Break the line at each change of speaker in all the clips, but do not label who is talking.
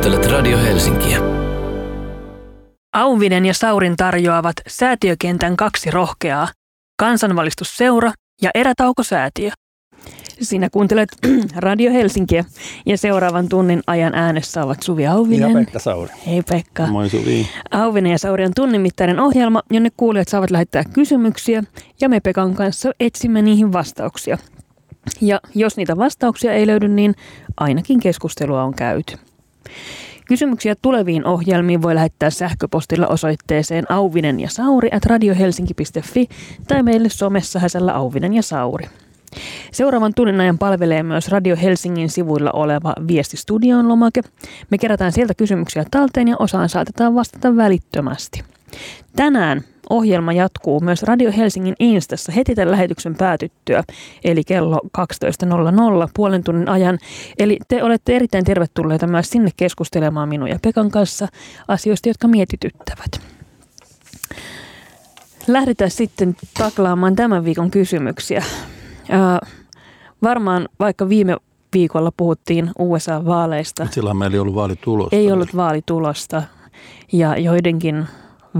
Kuuntelet Radio Helsinkiä.
Auvinen ja Saurin tarjoavat säätiökentän kaksi rohkeaa, kansanvalistusseura ja erätaukosäätiö. Sinä kuuntelet Radio Helsinkiä ja seuraavan tunnin ajan äänessä ovat Suvi Auvinen.
Ja Pekka Sauri.
Hei Pekka.
Moi Suvi.
Auvinen ja Sauri on tunnin mittainen ohjelma, jonne kuulijat saavat lähettää kysymyksiä ja me Pekan kanssa etsimme niihin vastauksia. Ja jos niitä vastauksia ei löydy, niin ainakin keskustelua on käyty. Kysymyksiä tuleviin ohjelmiin voi lähettää sähköpostilla osoitteeseen auvinen ja sauri at radiohelsinki.fi tai meille somessa häsällä auvinen ja sauri. Seuraavan tunnin ajan palvelee myös Radio Helsingin sivuilla oleva Viestistudion lomake. Me kerätään sieltä kysymyksiä talteen ja osaan saatetaan vastata välittömästi. Tänään ohjelma jatkuu myös Radio Helsingin Instassa heti tämän lähetyksen päätyttyä, eli kello 12.00 puolen tunnin ajan. Eli te olette erittäin tervetulleita myös sinne keskustelemaan minun ja Pekan kanssa asioista, jotka mietityttävät. Lähdetään sitten taklaamaan tämän viikon kysymyksiä. Äh, varmaan vaikka viime viikolla puhuttiin USA-vaaleista.
Silloin meillä ei ollut vaalitulosta.
Ei ollut vaalitulosta ja joidenkin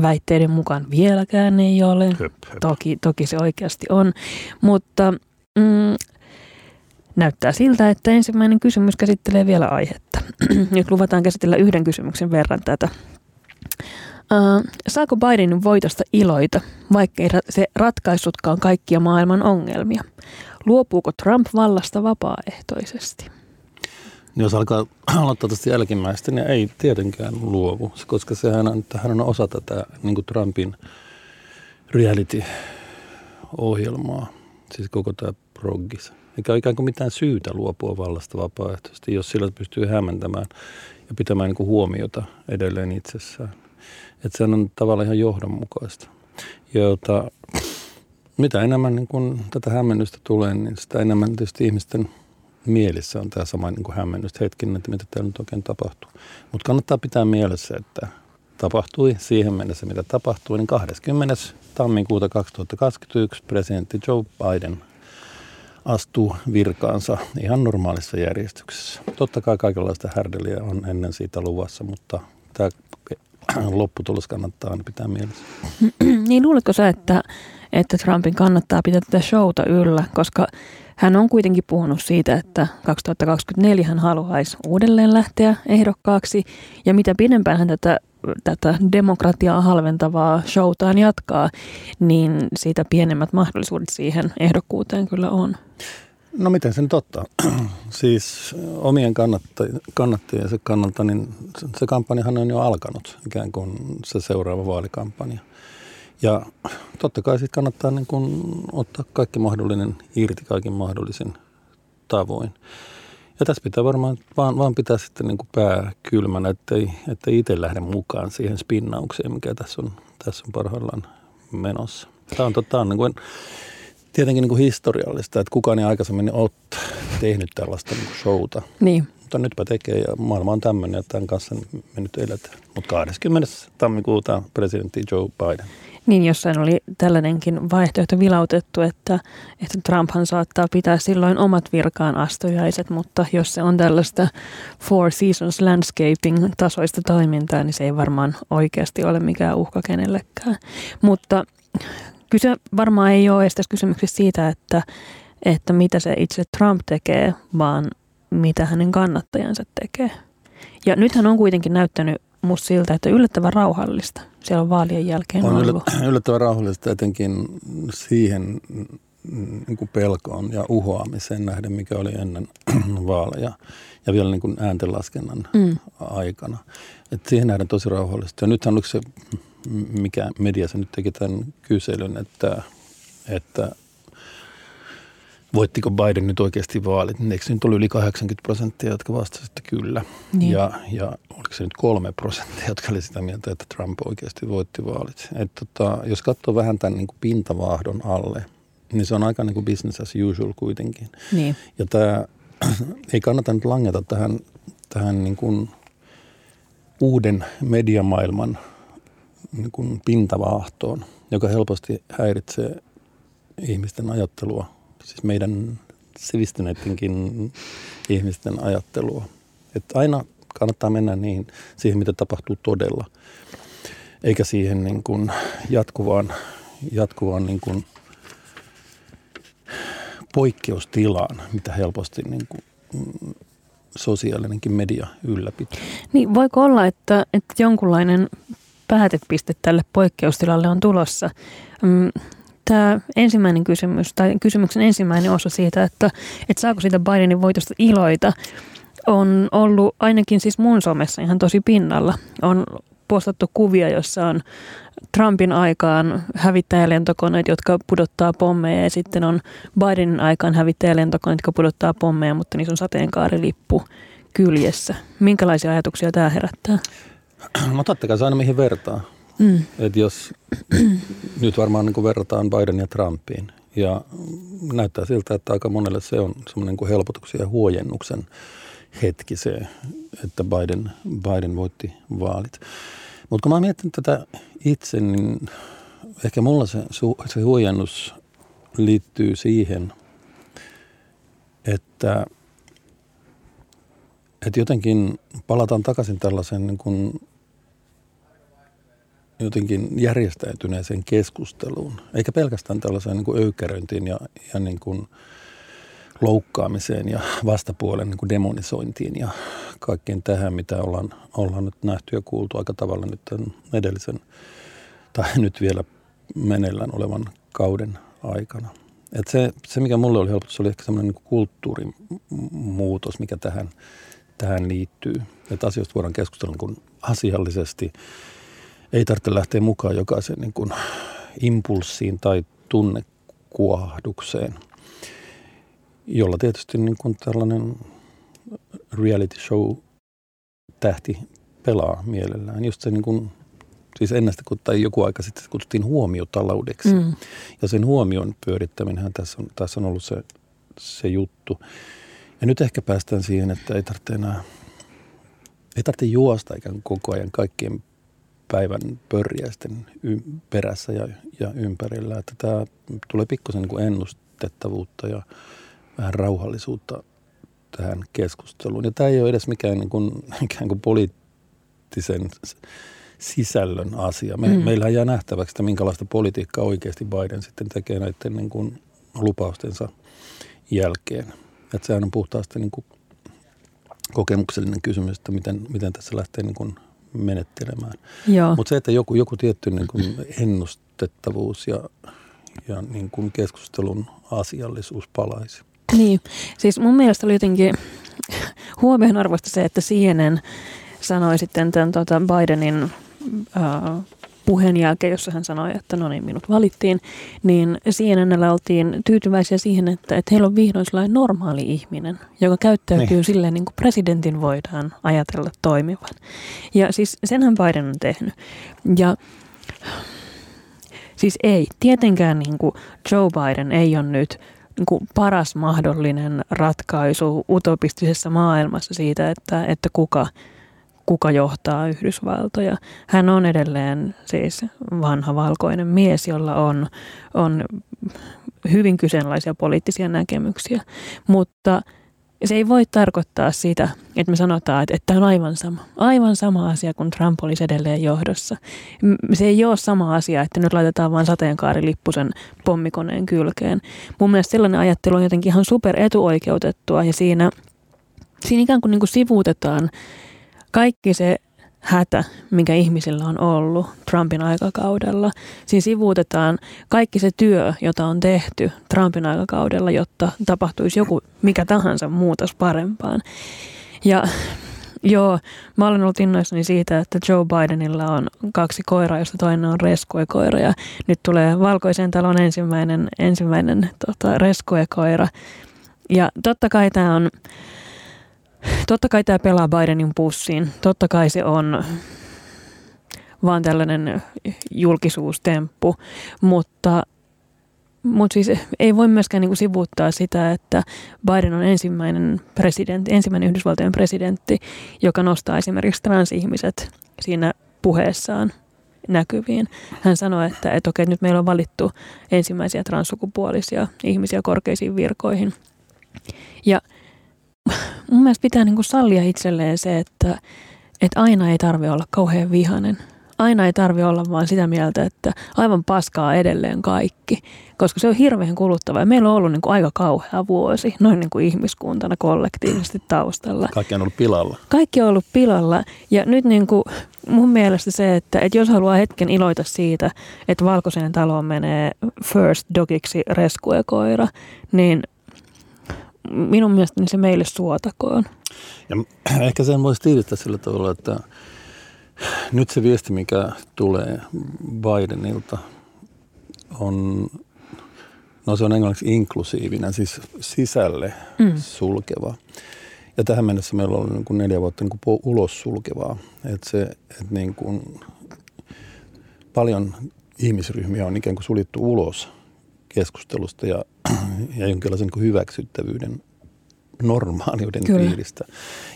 väitteiden mukaan vieläkään ei ole.
Höp, höp.
Toki, toki se oikeasti on, mutta mm, näyttää siltä, että ensimmäinen kysymys käsittelee vielä aihetta. Nyt luvataan käsitellä yhden kysymyksen verran tätä. Uh, saako Bidenin voitosta iloita, vaikkei se ratkaissutkaan kaikkia maailman ongelmia? Luopuuko Trump vallasta vapaaehtoisesti?
Jos alkaa aloittaa tästä jälkimmäistä, niin ei tietenkään luovu, koska sehän on, hän on osa tätä niin kuin Trumpin reality-ohjelmaa, siis koko tämä proggis. Eikä ole ikään kuin mitään syytä luopua vallasta vapaaehtoisesti, jos sillä pystyy hämmentämään ja pitämään niin kuin huomiota edelleen itsessään. Että se on tavallaan ihan johdonmukaista. Jota, mitä enemmän niin kun tätä hämmennystä tulee, niin sitä enemmän tietysti ihmisten mielissä on tämä sama niin kuin hämmennys hetkinen, että mitä täällä nyt oikein tapahtuu. Mutta kannattaa pitää mielessä, että tapahtui siihen mennessä, mitä tapahtui, niin 20. tammikuuta 2021 presidentti Joe Biden astuu virkaansa ihan normaalissa järjestyksessä. Totta kai kaikenlaista härdeliä on ennen siitä luvassa, mutta tämä lopputulos kannattaa aina pitää mielessä.
niin luuletko sä, että, että Trumpin kannattaa pitää tätä showta yllä, koska hän on kuitenkin puhunut siitä, että 2024 hän haluaisi uudelleen lähteä ehdokkaaksi ja mitä pidempään hän tätä, tätä demokratiaa halventavaa showtaan jatkaa, niin siitä pienemmät mahdollisuudet siihen ehdokkuuteen kyllä on.
No miten sen totta? siis omien kannattajiensa kannalta, niin se kampanjahan on jo alkanut, ikään kuin se seuraava vaalikampanja. Ja totta kai sitten kannattaa niin kun ottaa kaikki mahdollinen irti kaikin mahdollisin tavoin. Ja tässä pitää varmaan vaan, vaan pitää sitten niin kuin pää kylmänä, ettei, ettei itse lähde mukaan siihen spinnaukseen, mikä tässä on, tässä on parhaillaan menossa. Tämä on, tämä on niin kuin, tietenkin niin kuin historiallista, että kukaan ei aikaisemmin ole tehnyt tällaista niin kuin showta.
Niin.
Mutta nytpä tekee ja maailma on tämmöinen ja tämän kanssa me nyt eletään. Mutta 20. tammikuuta presidentti Joe Biden.
Niin, jossain oli tällainenkin vaihtoehto vilautettu, että, että Trumphan saattaa pitää silloin omat virkaan astujaiset, mutta jos se on tällaista Four Seasons Landscaping-tasoista toimintaa, niin se ei varmaan oikeasti ole mikään uhka kenellekään. Mutta kyse varmaan ei ole edes kysymyksessä siitä, että, että mitä se itse Trump tekee, vaan mitä hänen kannattajansa tekee. Ja nythän on kuitenkin näyttänyt musta siltä, että yllättävän rauhallista siellä on vaalien jälkeen
on
ollut.
yllättävän rauhallista etenkin siihen niin kuin pelkoon ja uhoamiseen nähden, mikä oli ennen vaaleja ja vielä niin kuin ääntenlaskennan mm. aikana. Et siihen nähden tosi rauhallista. Ja nythän on se, mikä mediassa nyt teki tämän kyselyn, että, että voittiko Biden nyt oikeasti vaalit, niin eikö se nyt ollut yli 80 prosenttia, jotka vastasivat, että kyllä. Niin. Ja, ja oliko se nyt kolme prosenttia, jotka oli sitä mieltä, että Trump oikeasti voitti vaalit. Et tota, jos katsoo vähän tämän niin kuin pintavaahdon alle, niin se on aika niin kuin business as usual kuitenkin.
Niin.
Ja tämä, ei kannata nyt langeta tähän, tähän niin kuin uuden mediamaailman niin kuin pintavaahtoon, joka helposti häiritsee ihmisten ajattelua siis meidän sivistyneidenkin ihmisten ajattelua. Että aina kannattaa mennä niihin, siihen, mitä tapahtuu todella, eikä siihen niin kuin jatkuvaan, jatkuvaan niin kuin poikkeustilaan, mitä helposti niin kuin sosiaalinenkin media ylläpitää.
Niin, voiko olla, että, että jonkunlainen päätepiste tälle poikkeustilalle on tulossa? Mm, Tämä ensimmäinen kysymys, tai kysymyksen ensimmäinen osa siitä, että, että saako siitä Bidenin voitosta iloita, on ollut ainakin siis mun somessa ihan tosi pinnalla. On postattu kuvia, jossa on Trumpin aikaan hävittäjälentokoneet, jotka pudottaa pommeja ja sitten on Bidenin aikaan hävittäjälentokoneet, jotka pudottaa pommeja, mutta niissä on sateenkaarilippu kyljessä. Minkälaisia ajatuksia tämä herättää?
No totta kai se aina mihin vertaa. Mm. Et jos nyt varmaan niin verrataan Biden ja Trumpiin ja näyttää siltä, että aika monelle se on semmoinen kuin helpotuksen ja huojennuksen hetki se, että Biden, Biden voitti vaalit. Mutta kun mä mietin tätä itse, niin ehkä mulla se, se huojennus liittyy siihen, että, että jotenkin palataan takaisin tällaisen niin jotenkin järjestäytyneeseen keskusteluun, eikä pelkästään tällaiseen niin kuin öykäröintiin ja, ja niin kuin loukkaamiseen ja vastapuolen niin kuin demonisointiin ja kaikkeen tähän, mitä ollaan, ollaan nyt nähty ja kuultu aika tavalla nyt tämän edellisen tai nyt vielä meneillään olevan kauden aikana. Et se, se, mikä mulle oli helpotus, oli ehkä semmoinen niin kulttuurimuutos, mikä tähän, tähän liittyy. Että asioista voidaan keskustella niin asiallisesti. Ei tarvitse lähteä mukaan jokaisen niin kuin impulssiin tai tunnekuohdukseen, jolla tietysti niin kuin tällainen reality show tähti pelaa mielellään. Just se niin kuin, siis ennen sitä, tai joku aika sitten kutsuttiin huomiotaloudeksi. Mm. Ja sen huomion pyörittäminen tässä on, tässä on ollut se, se juttu. Ja nyt ehkä päästään siihen, että ei tarvitse enää, ei tarvitse juosta ikään koko ajan kaikkien päivän pörjäisten perässä ja, ja ympärillä. Että tämä tulee pikkusen niin ennustettavuutta ja vähän rauhallisuutta tähän keskusteluun. Ja tämä ei ole edes mikään niin kuin, ikään kuin poliittisen sisällön asia. Me, mm. Meillähän jää nähtäväksi, että minkälaista politiikkaa oikeasti Biden sitten tekee näiden niin kuin lupaustensa jälkeen. Että sehän on puhtaasti niin kuin kokemuksellinen kysymys, että miten, miten tässä lähtee niin kuin menettelemään. Mutta se, että joku, joku tietty niin kuin ennustettavuus ja, ja niin kuin keskustelun asiallisuus palaisi.
Niin, siis mun mielestä oli jotenkin huomionarvoista se, että CNN sanoi sitten tämän tota Bidenin äh, puheen jälkeen, jossa hän sanoi, että no niin, minut valittiin, niin CNNllä oltiin tyytyväisiä siihen, että, että heillä on vihdoin sellainen normaali ihminen, joka käyttäytyy niin. silleen, niin kuin presidentin voidaan ajatella toimivan. Ja siis senhän Biden on tehnyt. Ja siis ei, tietenkään niin kuin Joe Biden ei ole nyt niin kuin paras mahdollinen ratkaisu utopistisessa maailmassa siitä, että, että kuka, kuka johtaa Yhdysvaltoja. Hän on edelleen siis vanha valkoinen mies, jolla on, on hyvin kyseenalaisia poliittisia näkemyksiä, mutta – se ei voi tarkoittaa sitä, että me sanotaan, että, että tämä on aivan sama. Aivan sama asia kuin Trump olisi edelleen johdossa. Se ei ole sama asia, että nyt laitetaan vain sateenkaarilippusen pommikoneen kylkeen. Mun mielestä sellainen ajattelu on jotenkin ihan super etuoikeutettua ja siinä, siinä ikään kuin, niin kuin sivuutetaan kaikki se hätä, mikä ihmisillä on ollut Trumpin aikakaudella. Siinä sivuutetaan kaikki se työ, jota on tehty Trumpin aikakaudella, jotta tapahtuisi joku mikä tahansa muutos parempaan. Ja joo, mä olen ollut innoissani siitä, että Joe Bidenilla on kaksi koiraa, josta toinen on reskuekoira. Ja nyt tulee Valkoisen talon ensimmäinen, ensimmäinen tota, reskuekoira. Ja totta kai tämä on Totta kai tämä pelaa Bidenin pussiin. Totta kai se on vaan tällainen julkisuustemppu, mutta, mutta siis ei voi myöskään niin sivuuttaa sitä, että Biden on ensimmäinen, presidentti, ensimmäinen Yhdysvaltojen presidentti, joka nostaa esimerkiksi transihmiset siinä puheessaan näkyviin. Hän sanoi, että, että okei, nyt meillä on valittu ensimmäisiä transsukupuolisia ihmisiä korkeisiin virkoihin. Ja mun mielestä pitää niin kuin sallia itselleen se, että, että aina ei tarvi olla kauhean vihanen. Aina ei tarvi olla vaan sitä mieltä, että aivan paskaa edelleen kaikki, koska se on hirveän kuluttava. Ja meillä on ollut niin kuin aika kauhea vuosi, noin niin kuin ihmiskuntana kollektiivisesti taustalla.
Kaikki on ollut pilalla.
Kaikki on ollut pilalla. Ja nyt niin kuin mun mielestä se, että, että jos haluaa hetken iloita siitä, että valkoisen taloon menee first dogiksi reskuekoira, niin minun mielestäni se meille suotakoon.
Ja ehkä sen voisi tiivistää sillä tavalla, että nyt se viesti, mikä tulee Bidenilta, on, no se on englanniksi inklusiivinen, siis sisälle mm. sulkeva. Ja tähän mennessä meillä on ollut niin kuin neljä vuotta niin kuin ulos sulkevaa. Että se, että niin kuin paljon ihmisryhmiä on ikään kuin suljettu ulos keskustelusta ja, ja jonkinlaisen niin hyväksyttävyyden normaaliuden Kyllä. piiristä.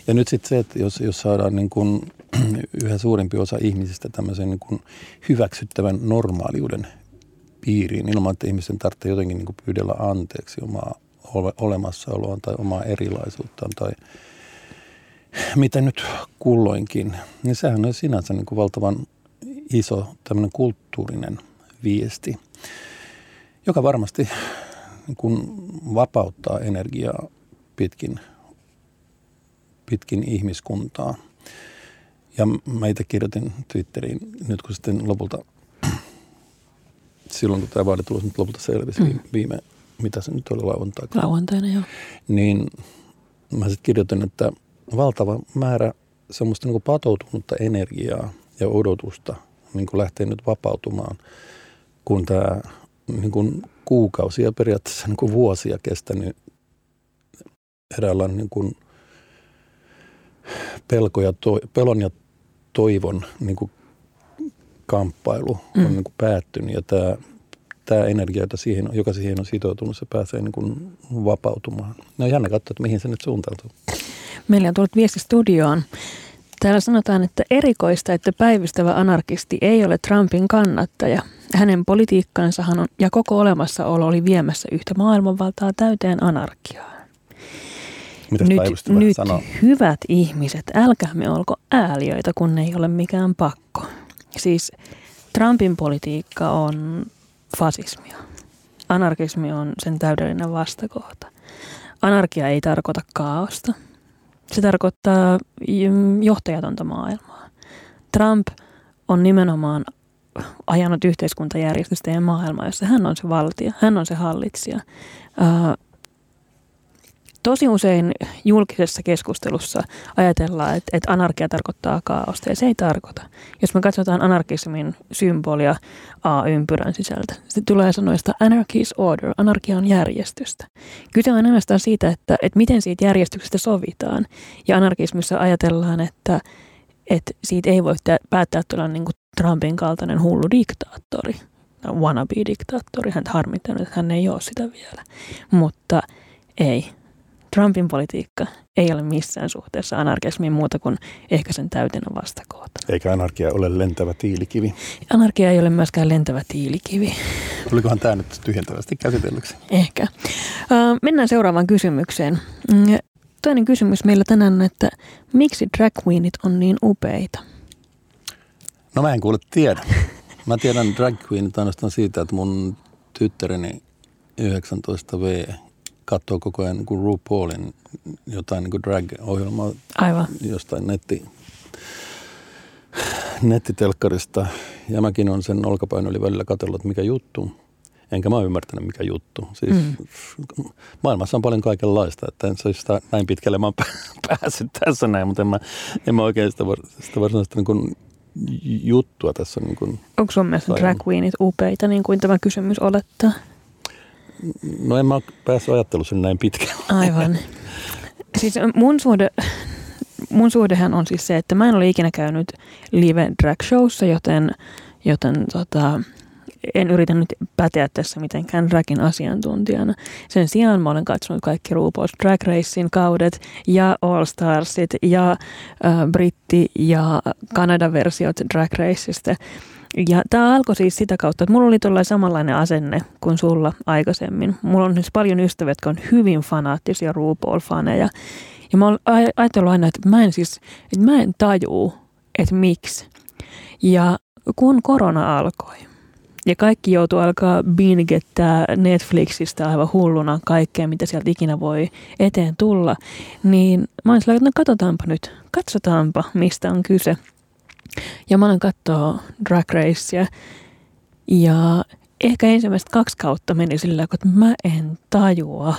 Ja nyt sitten se, että jos, jos saadaan niin kuin yhä suurempi osa ihmisistä tämmöisen niin kuin hyväksyttävän normaaliuden piiriin ilman, että ihmisen tarvitsee jotenkin niin kuin pyydellä anteeksi omaa olemassaoloaan tai omaa erilaisuuttaan tai mitä nyt kulloinkin, niin sehän on sinänsä niin kuin valtavan iso tämmöinen kulttuurinen viesti, joka varmasti niin kuin vapauttaa energiaa pitkin, pitkin ihmiskuntaa. Ja mä itse kirjoitin Twitteriin nyt kun sitten lopulta, silloin kun tämä vaalitulos nyt lopulta selvisi mm. viime, mitä se nyt oli lauantaina.
Lauantaina, joo.
Niin mä sitten kirjoitin, että valtava määrä semmoista niin patoutunutta energiaa ja odotusta niin kuin lähtee nyt vapautumaan, kun tämä niin kuin kuukausia, periaatteessa niin kuin vuosia kestänyt eräänlainen niin kuin pelko ja to, pelon ja toivon niin kuin kamppailu mm. on niin kuin päättynyt ja tämä, tämä energia, jota siihen, joka siihen on sitoutunut, se pääsee niin kuin vapautumaan. No jännä katsoa, että mihin se nyt suuntautuu.
Meillä on tullut viesti studioon. Täällä sanotaan, että erikoista, että päivystävä anarkisti ei ole Trumpin kannattaja. Hänen politiikkansahan on, ja koko olemassaolo oli viemässä yhtä maailmanvaltaa täyteen anarkiaa.
Mitäs
nyt, nyt sanoo? hyvät ihmiset, älkäämme olko ääliöitä, kun ei ole mikään pakko. Siis Trumpin politiikka on fasismia. Anarkismi on sen täydellinen vastakohta. Anarkia ei tarkoita kaaosta. Se tarkoittaa johtajatonta maailmaa. Trump on nimenomaan ajanut yhteiskuntajärjestystä ja maailmaa, jossa hän on se valtio, hän on se hallitsija. Tosi usein julkisessa keskustelussa ajatellaan, että, että anarkia tarkoittaa kaaosta ja se ei tarkoita. Jos me katsotaan anarkismin symbolia A-ympyrän sisältä, se tulee sanoista anarchy is order, anarkia on järjestystä. Kyse on ainoastaan siitä, että, että miten siitä järjestyksestä sovitaan. Ja anarkismissa ajatellaan, että, että siitä ei voi päättää tulla niin kuin Trumpin kaltainen hullu diktaattori, wannabe-diktaattori. Hän harmittanut, että hän ei ole sitä vielä. Mutta ei, Trumpin politiikka ei ole missään suhteessa anarkismiin muuta kuin ehkä sen täytenä vastakohta.
Eikä anarkia ole lentävä tiilikivi.
Anarkia ei ole myöskään lentävä tiilikivi.
Tulikohan tämä nyt tyhjentävästi käsitellyksi?
Ehkä. Mennään seuraavaan kysymykseen. Mm, toinen kysymys meillä tänään on, että miksi drag queenit on niin upeita?
No mä en kuule tiedä. Mä tiedän drag queenit ainoastaan siitä, että mun tyttäreni 19V katsoo koko ajan niin kuin RuPaulin jotain niin kuin drag-ohjelmaa
Aivan.
jostain netti, nettitelkkarista. Ja mäkin on sen olkapäin oli välillä katsellut, mikä juttu. Enkä mä ymmärtänyt, mikä juttu. Siis mm. Maailmassa on paljon kaikenlaista, että en olisi sitä näin pitkälle mä päässyt tässä näin, mutta en mä, en mä oikein sitä, sitä varsinaista niin kuin juttua tässä. Niin kuin
Onko sun mielestä drag queenit upeita, niin kuin tämä kysymys olettaa?
No en mä päässyt ajattelussa näin pitkään.
Aivan. Siis mun suhde, mun suhdehan on siis se, että mä en ole ikinä käynyt live drag showssa, joten, joten tota, en yritä nyt päteä tässä mitenkään dragin asiantuntijana. Sen sijaan mä olen katsonut kaikki RuPaul's Drag Racein kaudet ja All Starsit ja äh, britti- ja Kanada-versiot Drag Raceista. Ja tämä alkoi siis sitä kautta, että mulla oli tuollainen samanlainen asenne kuin sulla aikaisemmin. Mulla on nyt paljon ystäviä, jotka on hyvin fanaattisia RuPaul-faneja. Ja mä oon aj- ajatellut aina, että mä en siis, että mä en tajuu, että miksi. Ja kun korona alkoi ja kaikki joutuu alkaa bingettää Netflixistä aivan hulluna kaikkea, mitä sieltä ikinä voi eteen tulla, niin mä oon sillä, että no katsotaanpa nyt, katsotaanpa mistä on kyse. Ja mä olen katsoa Drag Racea ja ehkä ensimmäistä kaksi kautta meni sillä, että mä en tajua.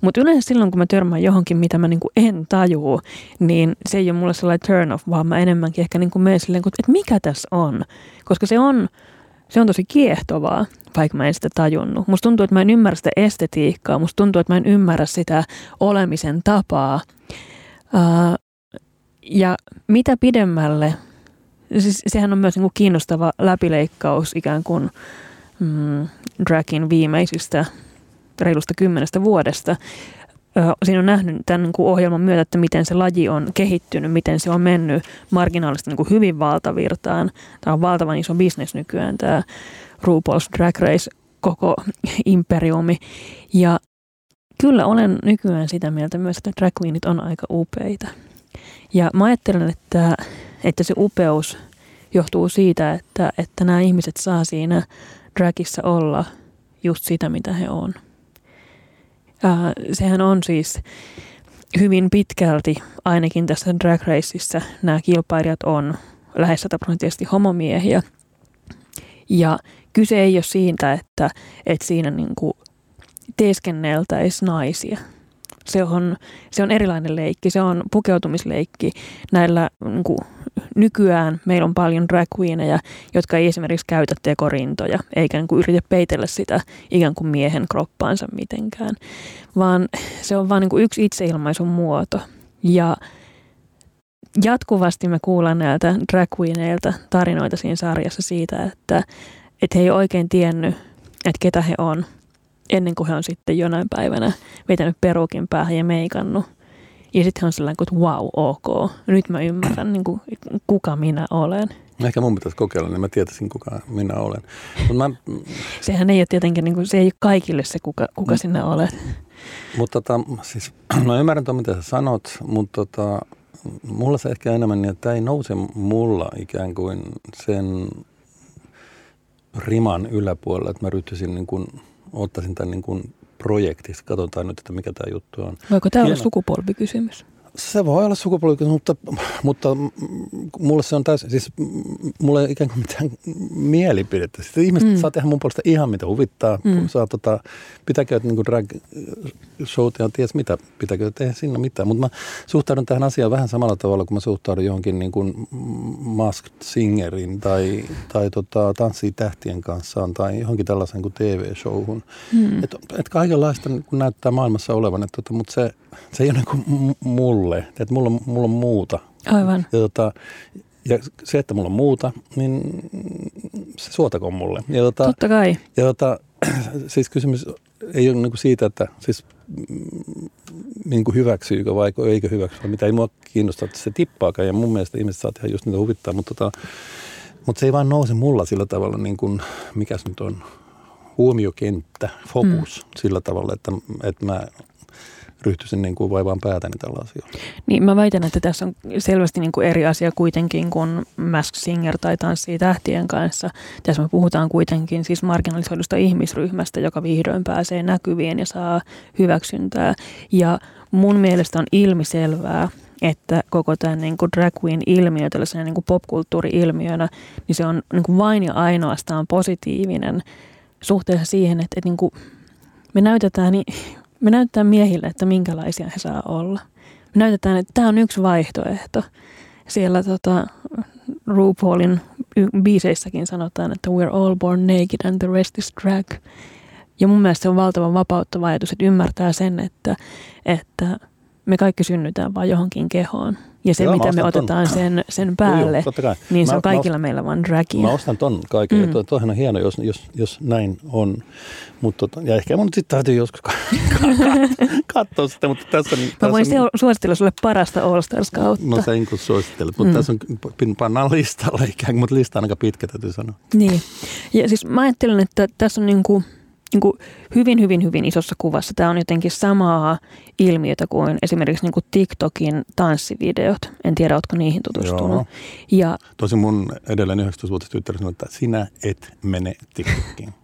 Mutta yleensä silloin, kun mä törmään johonkin, mitä mä niinku en tajuu, niin se ei ole mulle sellainen turn off, vaan mä enemmänkin ehkä niinku menen silleen, että mikä tässä on. Koska se on, se on tosi kiehtovaa, vaikka mä en sitä tajunnut. Musta tuntuu, että mä en ymmärrä sitä estetiikkaa. Musta tuntuu, että mä en ymmärrä sitä olemisen tapaa. Uh, ja mitä pidemmälle, siis sehän on myös niin kuin kiinnostava läpileikkaus ikään kuin mm, Dragin viimeisistä reilusta kymmenestä vuodesta. Siinä on nähnyt tämän kuin ohjelman myötä, että miten se laji on kehittynyt, miten se on mennyt marginaalisesti niin kuin hyvin valtavirtaan. Tämä on valtavan iso bisnes nykyään, tämä RuPaul's Drag Race, koko imperiumi. Ja kyllä olen nykyään sitä mieltä myös, että drag queenit on aika upeita. Ja mä ajattelen, että, että se upeus johtuu siitä, että, että nämä ihmiset saa siinä dragissa olla just sitä, mitä he on. Äh, sehän on siis hyvin pitkälti, ainakin tässä Drag Raceissa, nämä kilpailijat on lähes sataprosenttisesti homomiehiä. Ja kyse ei ole siitä, että, että siinä niin kuin teeskenneltäisiin naisia – se on, se on erilainen leikki, se on pukeutumisleikki. Näillä niin kuin, nykyään meillä on paljon drag queeneja, jotka ei esimerkiksi käytä tekorintoja, eikä niin kuin, yritä peitellä sitä ikään kuin miehen kroppaansa mitenkään, vaan se on vain niin yksi itseilmaisun muoto. Ja jatkuvasti me kuullaan näiltä drag queeneilta tarinoita siinä sarjassa siitä, että, että he ei oikein tiennyt, että ketä he on – ennen kuin he on sitten jonain päivänä vetänyt perukin päähän ja meikannut. Ja sitten he on sellainen, että wow, ok, nyt mä ymmärrän, niin kuin, kuka minä olen.
Ehkä mun pitäisi kokeilla, niin mä tietäisin, kuka minä olen. Mut mä,
Sehän ei ole tietenkin, niin kuin, se ei ole kaikille se, kuka, kuka sinä olet.
Mutta tota, siis, no ymmärrän tuon, mitä sä sanot, mutta tota, mulla se ehkä enemmän niin, että tämä ei nouse mulla ikään kuin sen riman yläpuolella, että mä ryhtyisin niin kuin – ottaisin tämän niin kuin projektissa. Katsotaan nyt, että mikä tämä juttu on.
Voiko tämä olla sukupolvikysymys?
Se voi olla sukupolvi, mutta, mutta mulle se on täysin, siis mulla ei ikään kuin mitään mielipidettä. Sitten ihmiset mm. saa tehdä mun puolesta ihan mitä huvittaa. Mm. Saa tota, pitäkö niin drag showt ja ties mitä, pitäkö tehdä siinä mitään. Mutta mä suhtaudun tähän asiaan vähän samalla tavalla, kun mä suhtaudun johonkin niin kuin Masked Singerin tai, tai tota, Tanssii tähtien kanssa tai johonkin tällaisen kuin TV-showhun. Mm. Että et kaikenlaista niin näyttää maailmassa olevan, että, tota, mutta se, se ei ole niin kuin mulle. Että mulla, mulla on muuta.
Aivan.
Ja, tota, ja se, että mulla on muuta, niin se suotakoon mulle. Ja, tota,
Totta kai.
Ja tota, siis kysymys ei ole niin siitä, että siis niin kuin hyväksyykö vai eikö hyväksy, mitä ei mua kiinnosta, että se tippaakaan. Ja mun mielestä ihmiset saa tehdä just niitä huvittaa, mutta, tota, mutta se ei vaan nouse mulla sillä tavalla, niin kuin, mikä se nyt on, huomiokenttä, fokus mm. sillä tavalla, että, että mä ryhtyisin niin kuin vaivaan päätäni tällä asialla.
Niin mä väitän, että tässä on selvästi niin kuin eri asia kuitenkin kuin Mask Singer tai Tanssii tähtien kanssa. Tässä me puhutaan kuitenkin siis marginalisoidusta ihmisryhmästä, joka vihdoin pääsee näkyviin ja saa hyväksyntää. Ja mun mielestä on ilmiselvää, että koko tämän niin kuin drag queen ilmiö tällaisena niin kuin popkulttuuri-ilmiönä, niin se on niin kuin vain ja ainoastaan positiivinen suhteessa siihen, että, että niin kuin me näytetään niin me näytetään miehille, että minkälaisia he saa olla. Me näytetään, että tämä on yksi vaihtoehto. Siellä tota, RuPaulin biiseissäkin sanotaan, että we're all born naked and the rest is drag. Ja mun mielestä se on valtavan vapauttava ajatus, että ymmärtää sen, että, että me kaikki synnytään vaan johonkin kehoon. Ja se, Joo, mitä me otetaan sen, sen päälle, Joo, joo, niin se mä, on kaikilla mä, meillä vaan dragia.
Mä ostan ton kaiken. Mm. Ja toihan on hieno, jos, jos, jos näin on. Mut tota, ja ehkä mun sitten täytyy joskus katsoa sitä, mutta tässä,
Mä tässä voin on, suositella sulle parasta All Stars kautta.
No sen kun suosittelet, mutta mm. tässä on, pannaan listalla ikään kuin, mutta lista on aika pitkä, täytyy sanoa.
Niin. Ja siis mä ajattelen, että tässä on niinku niin kuin hyvin, hyvin, hyvin isossa kuvassa tämä on jotenkin samaa ilmiötä kuin esimerkiksi niin kuin TikTokin tanssivideot. En tiedä, oletko niihin tutustunut. Joo.
Ja, Tosi mun edelleen 19-vuotias tyttärä sanoi, että sinä et mene TikTokiin.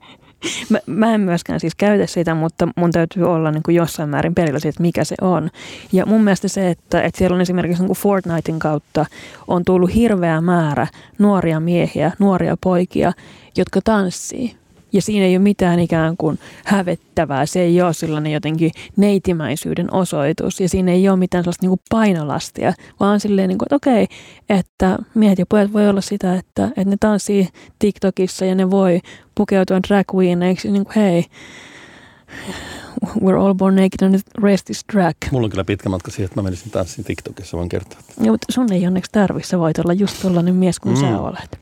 Mä, mä en myöskään siis käytä sitä, mutta mun täytyy olla niin kuin jossain määrin perillä siitä, että mikä se on. Ja mun mielestä se, että, että siellä on esimerkiksi niin kuin Fortnitein kautta on tullut hirveä määrä nuoria miehiä, nuoria poikia, jotka tanssii. Ja siinä ei ole mitään ikään kuin hävettävää. Se ei ole sellainen jotenkin neitimäisyyden osoitus. Ja siinä ei ole mitään sellaista niin kuin painolastia, vaan silleen, niin kuin, että okei, että miehet ja pojat voi olla sitä, että, että ne tanssii TikTokissa ja ne voi pukeutua drag queeneiksi. Niin kuin, hei, we're all born naked and the rest is drag.
Mulla on kyllä pitkä matka siihen, että mä menisin tanssiin TikTokissa, voin kertoa.
Ja, mutta sun ei onneksi tarvitse, sä voit olla just tollainen mies kuin mm. sä olet.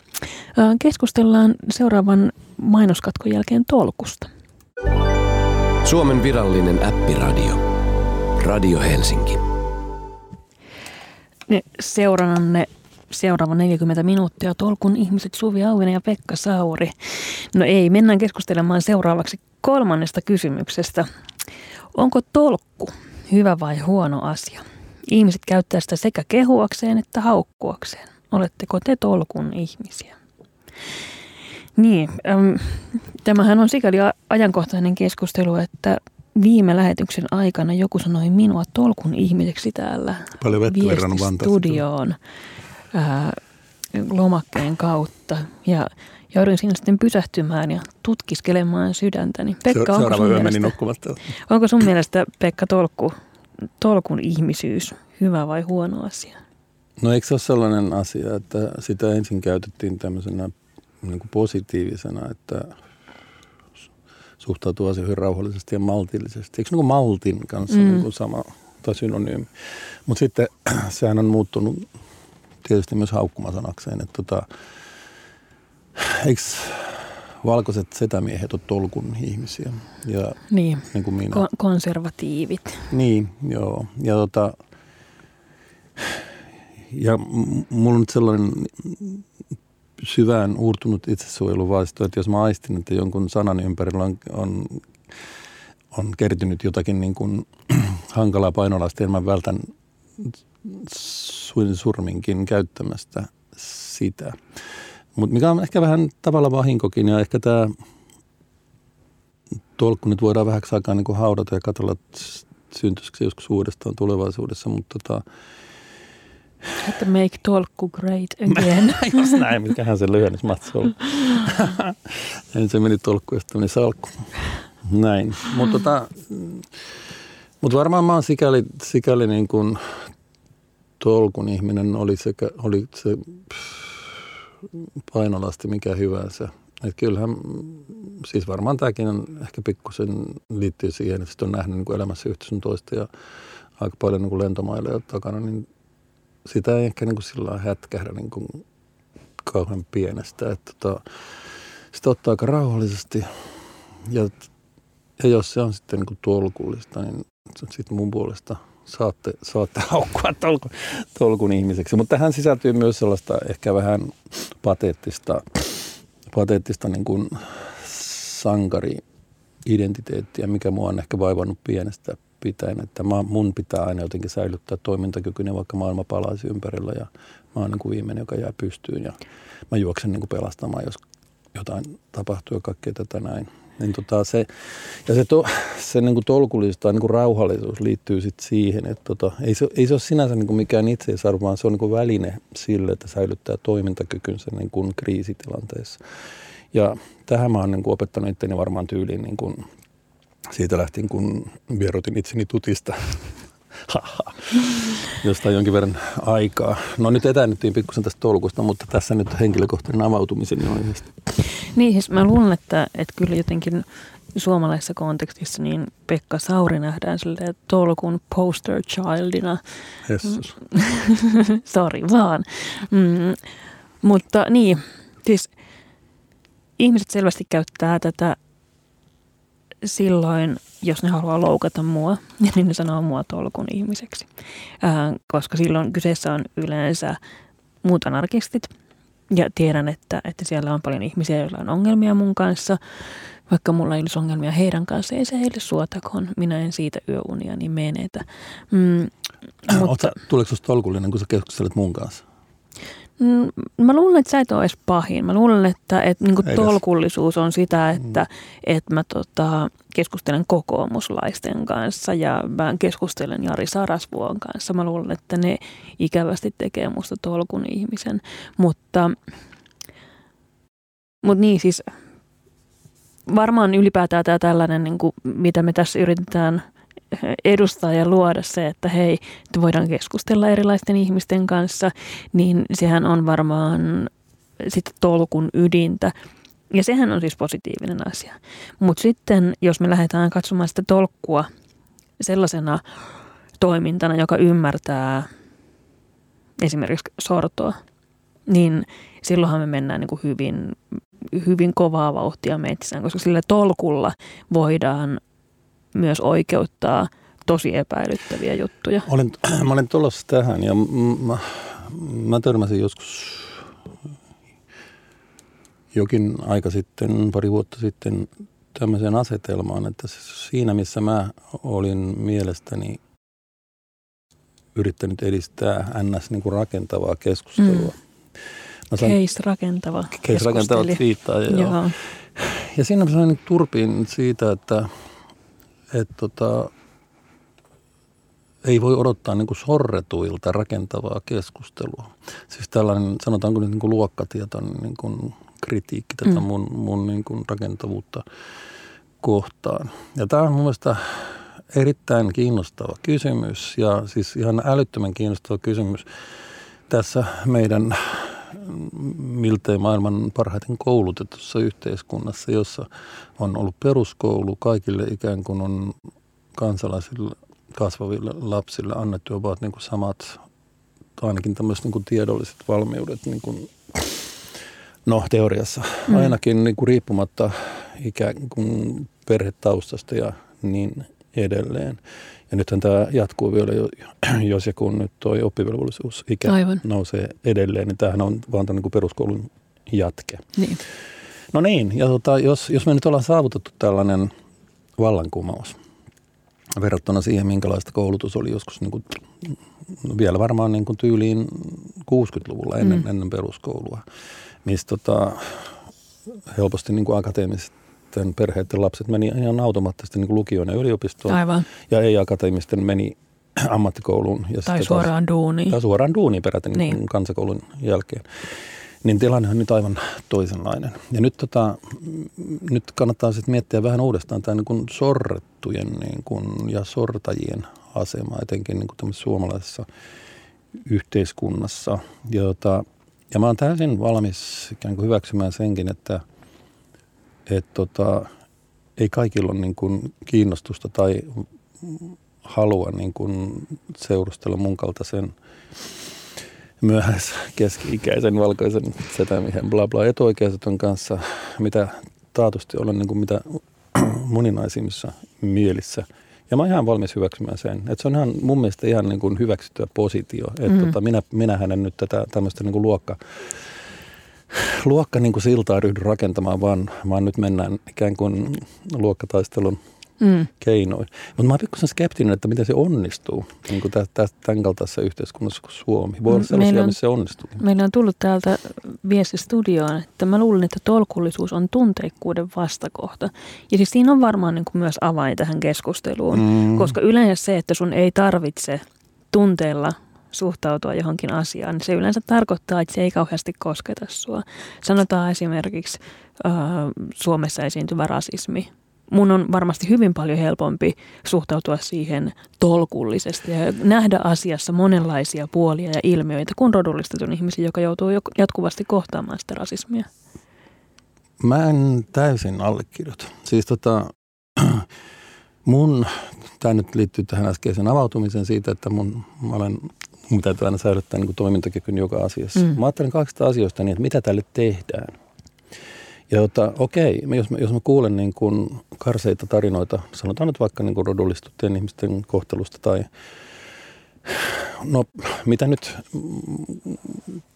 Keskustellaan seuraavan mainoskatkon jälkeen tolkusta.
Suomen virallinen äppiradio. Radio Helsinki.
Ne seurannanne seuraava 40 minuuttia tolkun ihmiset Suvi Auvinen ja Pekka Sauri. No ei, mennään keskustelemaan seuraavaksi kolmannesta kysymyksestä. Onko tolkku hyvä vai huono asia? Ihmiset käyttää sitä sekä kehuakseen että haukkuakseen. Oletteko te tolkun ihmisiä? Niin, äm, tämähän on sikäli ajankohtainen keskustelu, että viime lähetyksen aikana joku sanoi minua tolkun ihmiseksi täällä
Paljon vettä
studioon ää, lomakkeen kautta. Ja jouduin siinä sitten pysähtymään ja tutkiskelemaan sydäntäni.
Pekka, Se, onko sun, mielestä,
onko sun mielestä, Pekka, tolkku, tolkun ihmisyys hyvä vai huono asia?
No eikö se ole sellainen asia, että sitä ensin käytettiin tämmöisenä niin kuin positiivisena, että suhtautuu asioihin rauhallisesti ja maltillisesti. Eikö niin kuin maltin kanssa mm. niin kuin sama tai synonyymi? Mutta sitten sehän on muuttunut tietysti myös haukkumasanakseen, että tota, eikö valkoiset setämiehet ole tolkun ihmisiä?
Ja, niin, niin kuin minä. Ko- konservatiivit.
Niin, joo. Ja tota, ja mulla on nyt sellainen syvään uurtunut itsesuojeluvaisto, että jos mä aistin, että jonkun sanan ympärillä on, on, on kertynyt jotakin niin kuin hankalaa painolasta, niin mä vältän suin surminkin käyttämästä sitä. Mutta mikä on ehkä vähän tavalla vahinkokin ja ehkä tämä tolkku nyt voidaan vähäksi aikaa niin kuin haudata ja katsella syntyisikö joskus uudestaan tulevaisuudessa, mutta tota,
että make tolkku great again.
Jos näin, mikähän se lyhennysmatsi oli. Ensin se meni tolkku ja sitten salkku. Näin. Mutta tota, mut varmaan mä oon sikäli, sikäli niin kuin tolkun ihminen oli, sekä, oli se painolasti mikä hyvänsä. Et kyllähän, siis varmaan tämäkin on ehkä pikkusen liittyy siihen, että on nähnyt niin kuin elämässä yhtä sun toista ja aika paljon niin kuin lentomaille takana, niin sitä ei ehkä niin kuin sillä hätkähdä niin kuin kauhean pienestä. Että tota, sitä ottaa aika rauhallisesti. Ja, ja jos se on sitten niin kuin tolkullista, niin sitten mun puolesta saatte, saatte haukkua tolkun, tolkun ihmiseksi. Mutta tähän sisältyy myös sellaista ehkä vähän pateettista, pateettista niin kuin sankari-identiteettiä, mikä mua on ehkä vaivannut pienestä pitäen, että mä, mun pitää aina jotenkin säilyttää toimintakykyinen, vaikka maailma palaisi ympärillä ja mä oon niin kuin viimeinen, joka jää pystyyn ja mä juoksen niin kuin pelastamaan, jos jotain tapahtuu ja kaikkea tätä näin. Niin tota se, ja se, to, se niin kuin tolkullisuus tai niin kuin rauhallisuus liittyy sit siihen, että tota, ei, se, ei se ole sinänsä niin kuin mikään itseisarvo, vaan se on niin kuin väline sille, että säilyttää toimintakykynsä niin kuin kriisitilanteessa. Ja tähän mä oon niin kuin opettanut itteni varmaan tyyliin niin kuin siitä lähtien, kun vierotin itseni tutista, jostain jonkin verran aikaa. No nyt etäännyttiin pikkusen tästä tolkusta, mutta tässä nyt henkilökohtainen avautumisen oikeasti.
Niin, siis mä luulen, että, että kyllä jotenkin suomalaisessa kontekstissa niin Pekka Sauri nähdään sille tolkun poster childina.
Jesus.
Sorry vaan. Mm, mutta niin, siis ihmiset selvästi käyttää tätä silloin, jos ne haluaa loukata mua, niin ne sanoo mua tolkun ihmiseksi. Ää, koska silloin kyseessä on yleensä muut anarkistit. Ja tiedän, että, että siellä on paljon ihmisiä, joilla on ongelmia mun kanssa. vaikka mulla ei olisi ongelmia heidän kanssa, ei se heille suotakoon. Minä en siitä yöunia niin menetä. Mm,
mutta, tuleeko sinusta tolkullinen, kun sä keskustelet mun kanssa?
Mm, mä luulen, että sä et ole edes pahin. Mä luulen, että, että niin tolkullisuus on sitä, että, mm. että mä tota, keskustelen kokoomuslaisten kanssa ja mä keskustelen Jari Sarasvuon kanssa. Mä luulen, että ne ikävästi tekee musta tolkun ihmisen. Mutta, mutta niin siis varmaan ylipäätään tämä tällainen, niin kuin, mitä me tässä yritetään – edustaa ja luoda se, että hei, että voidaan keskustella erilaisten ihmisten kanssa, niin sehän on varmaan sitten tolkun ydintä. Ja sehän on siis positiivinen asia. Mutta sitten, jos me lähdetään katsomaan sitä tolkkua sellaisena toimintana, joka ymmärtää esimerkiksi sortoa, niin silloinhan me mennään niin kuin hyvin, hyvin kovaa vauhtia metsään, koska sillä tolkulla voidaan myös oikeuttaa tosi epäilyttäviä juttuja.
Olen, mä olen tulossa tähän ja mä, mä törmäsin joskus jokin aika sitten, pari vuotta sitten tämmöiseen asetelmaan, että siinä missä mä olin mielestäni yrittänyt edistää ns. Niin kuin rakentavaa keskustelua.
Mm. case rakentava
Case rakentava twiittaa. Ja, ja siinä mä sain turpiin siitä, että että tota, ei voi odottaa niin kuin sorretuilta rakentavaa keskustelua. Siis tällainen, sanotaanko nyt niin kuin luokkatietoinen niin kuin kritiikki tätä mm. mun, mun niin kuin rakentavuutta kohtaan. Ja tämä on mun mielestä erittäin kiinnostava kysymys ja siis ihan älyttömän kiinnostava kysymys tässä meidän miltei maailman parhaiten koulutetussa yhteiskunnassa, jossa on ollut peruskoulu kaikille ikään kuin on kansalaisille kasvaville lapsille annettu ovat niin kuin samat, ainakin tämmöiset niin kuin tiedolliset valmiudet, niin kuin, no teoriassa mm. ainakin niin kuin riippumatta ikään kuin perhetaustasta ja niin edelleen. Ja nythän tämä jatkuu vielä, jos ja kun nyt tuo oppivelvollisuusikä Aivan. nousee edelleen, niin tämähän on vaan tämän niin peruskoulun jatke.
Niin.
No niin, ja tota, jos, jos me nyt ollaan saavutettu tällainen vallankumous verrattuna siihen, minkälaista koulutus oli joskus niin kuin, vielä varmaan niin kuin tyyliin 60-luvulla ennen, mm. ennen peruskoulua, missä tota, helposti niin kuin akateemiset akateemisten perheiden lapset meni ihan automaattisesti niin kuin lukioon ja yliopistoon.
Aivan.
Ja ei-akateemisten meni ammattikouluun. Ja
tai suoraan taas, duuniin.
Tai suoraan duuniin peräti niin. niin. kansakoulun jälkeen. Niin tilanne on nyt aivan toisenlainen. Ja nyt, tota, nyt kannattaa sitten miettiä vähän uudestaan tämä niin sorrettujen niin kuin, ja sortajien asema, etenkin niin kuin suomalaisessa yhteiskunnassa. Ja, tota, ja mä oon täysin valmis ikään kuin hyväksymään senkin, että – että tota, ei kaikilla ole niin kuin kiinnostusta tai halua niin kuin seurustella mun kaltaisen myöhäis keski-ikäisen valkoisen setämiehen bla bla etuoikeutetun kanssa, mitä taatusti olen niin kuin mitä moninaisimmissa mielissä. Ja mä oon ihan valmis hyväksymään sen. Että se on ihan mun mielestä ihan niin kuin hyväksyttyä positio. Että mm. tota, minä, minähän en nyt tätä tämmöistä niin kuin luokka luokka niin kuin siltaa ryhdy rakentamaan, vaan, vaan nyt mennään ikään kuin luokkataistelun mm. keinoin. Mutta mä oon pikkusen skeptinen, että miten se onnistuu niin kuin tä, tä, tämän kaltaisessa yhteiskunnassa kuin Suomi. Voi olla sellaisia, on, missä se onnistuu.
Meillä on tullut täältä viesti studioon, että mä luulen, että tolkullisuus on tunteikkuuden vastakohta. Ja siis siinä on varmaan niin kuin myös avain tähän keskusteluun, mm. koska yleensä se, että sun ei tarvitse tunteella suhtautua johonkin asiaan, niin se yleensä tarkoittaa, että se ei kauheasti kosketa sua. Sanotaan esimerkiksi äh, Suomessa esiintyvä rasismi. Mun on varmasti hyvin paljon helpompi suhtautua siihen tolkullisesti ja nähdä asiassa monenlaisia puolia ja ilmiöitä kuin rodullistetun ihmisen, joka joutuu jatkuvasti kohtaamaan sitä rasismia.
Mä en täysin allekirjoita. Siis tota, mun, tämä nyt liittyy tähän äskeiseen avautumiseen siitä, että mun, mä olen mun täytyy aina säilyttää niin toimintakykyn joka asiassa. Mm. Mä ajattelen kaksista asioista niin, että mitä tälle tehdään. Ja tota, okei, jos mä, jos mä kuulen niin kuin karseita tarinoita, sanotaan nyt vaikka niin kuin rodullistuttujen ihmisten kohtelusta tai no mitä nyt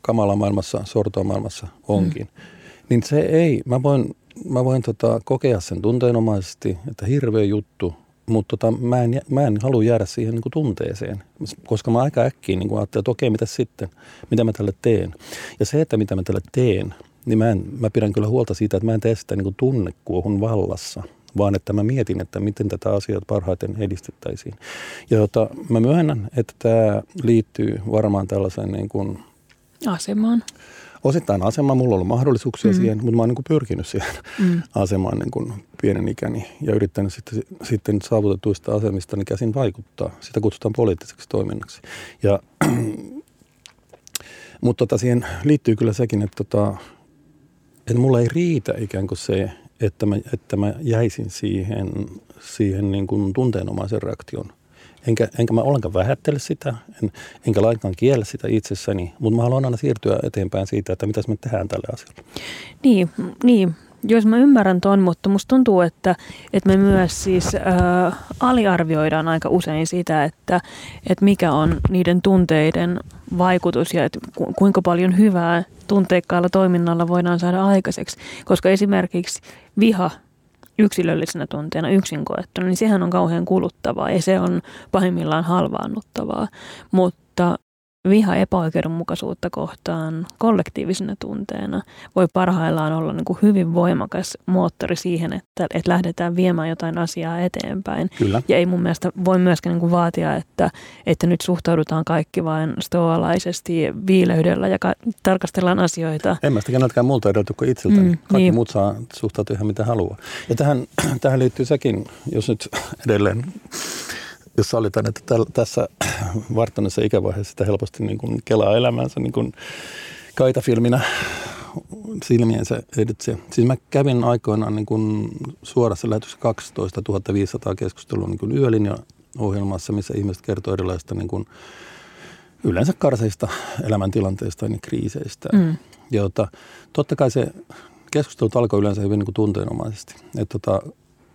kamala maailmassa, sortoa maailmassa onkin, mm. niin se ei, mä voin mä voin tota, kokea sen tunteenomaisesti, että hirveä juttu, mutta tota, mä, en, mä en halua jäädä siihen niin kuin tunteeseen, koska mä aika äkkiä niin ajattelen, että okei, mitä sitten, mitä mä tälle teen. Ja se, että mitä mä tälle teen, niin mä, en, mä pidän kyllä huolta siitä, että mä en tee sitä niin kuin tunnekuohun vallassa, vaan että mä mietin, että miten tätä asiaa parhaiten edistettäisiin. Ja tota, mä myönnän, että tämä liittyy varmaan tällaiseen niin kuin
asemaan
osittain asema, mulla on ollut mahdollisuuksia mm. siihen, mutta mä oon niin pyrkinyt siihen mm. asemaan niin kuin pienen ikäni ja yrittänyt sitten, sitten saavutetuista asemista niin käsin vaikuttaa. Sitä kutsutaan poliittiseksi toiminnaksi. Ja, mutta tota, siihen liittyy kyllä sekin, että, tota, että mulla ei riitä ikään kuin se, että mä, että mä jäisin siihen, siihen niin kuin tunteenomaisen reaktion – Enkä, enkä mä ollenkaan vähättele sitä, en, enkä lainkaan kiellä sitä itsessäni, mutta mä haluan aina siirtyä eteenpäin siitä, että mitä me tehdään tälle asialle.
Niin, niin. Jos mä ymmärrän ton, mutta musta tuntuu, että, että me myös siis äh, aliarvioidaan aika usein sitä, että, että mikä on niiden tunteiden vaikutus ja että kuinka paljon hyvää tunteikkaalla toiminnalla voidaan saada aikaiseksi. Koska esimerkiksi viha yksilöllisenä tunteena yksin koettuna, niin sehän on kauhean kuluttavaa ja se on pahimmillaan halvaannuttavaa. Mutta viha epäoikeudenmukaisuutta kohtaan kollektiivisena tunteena voi parhaillaan olla niin kuin hyvin voimakas moottori siihen, että, että lähdetään viemään jotain asiaa eteenpäin.
Kyllä.
Ja ei mun mielestä voi myöskään niin kuin vaatia, että, että nyt suhtaudutaan kaikki vain stoalaisesti viileydellä ja ka- tarkastellaan asioita.
En mä sitä keneltäkään muulta edellytä kuin itseltäni. Mm, Kaikki niin. muut saa suhtautua ihan mitä haluaa. Ja tähän, tähän liittyy sekin, jos nyt edelleen jos sallitaan, että täl, tässä varttuneessa ikävaiheessa sitä helposti niin kuin kelaa elämänsä niin kuin kaitafilminä silmiensä editse. Siis mä kävin aikoinaan niin kuin suorassa lähetyksessä 12 500 keskustelua niin kuin yölinja ohjelmassa, missä ihmiset kertoo erilaisista niin kuin yleensä karseista elämäntilanteista ja kriiseistä. Mm. Jota, totta kai se keskustelut alkoi yleensä hyvin niin kuin tunteenomaisesti. Että tota,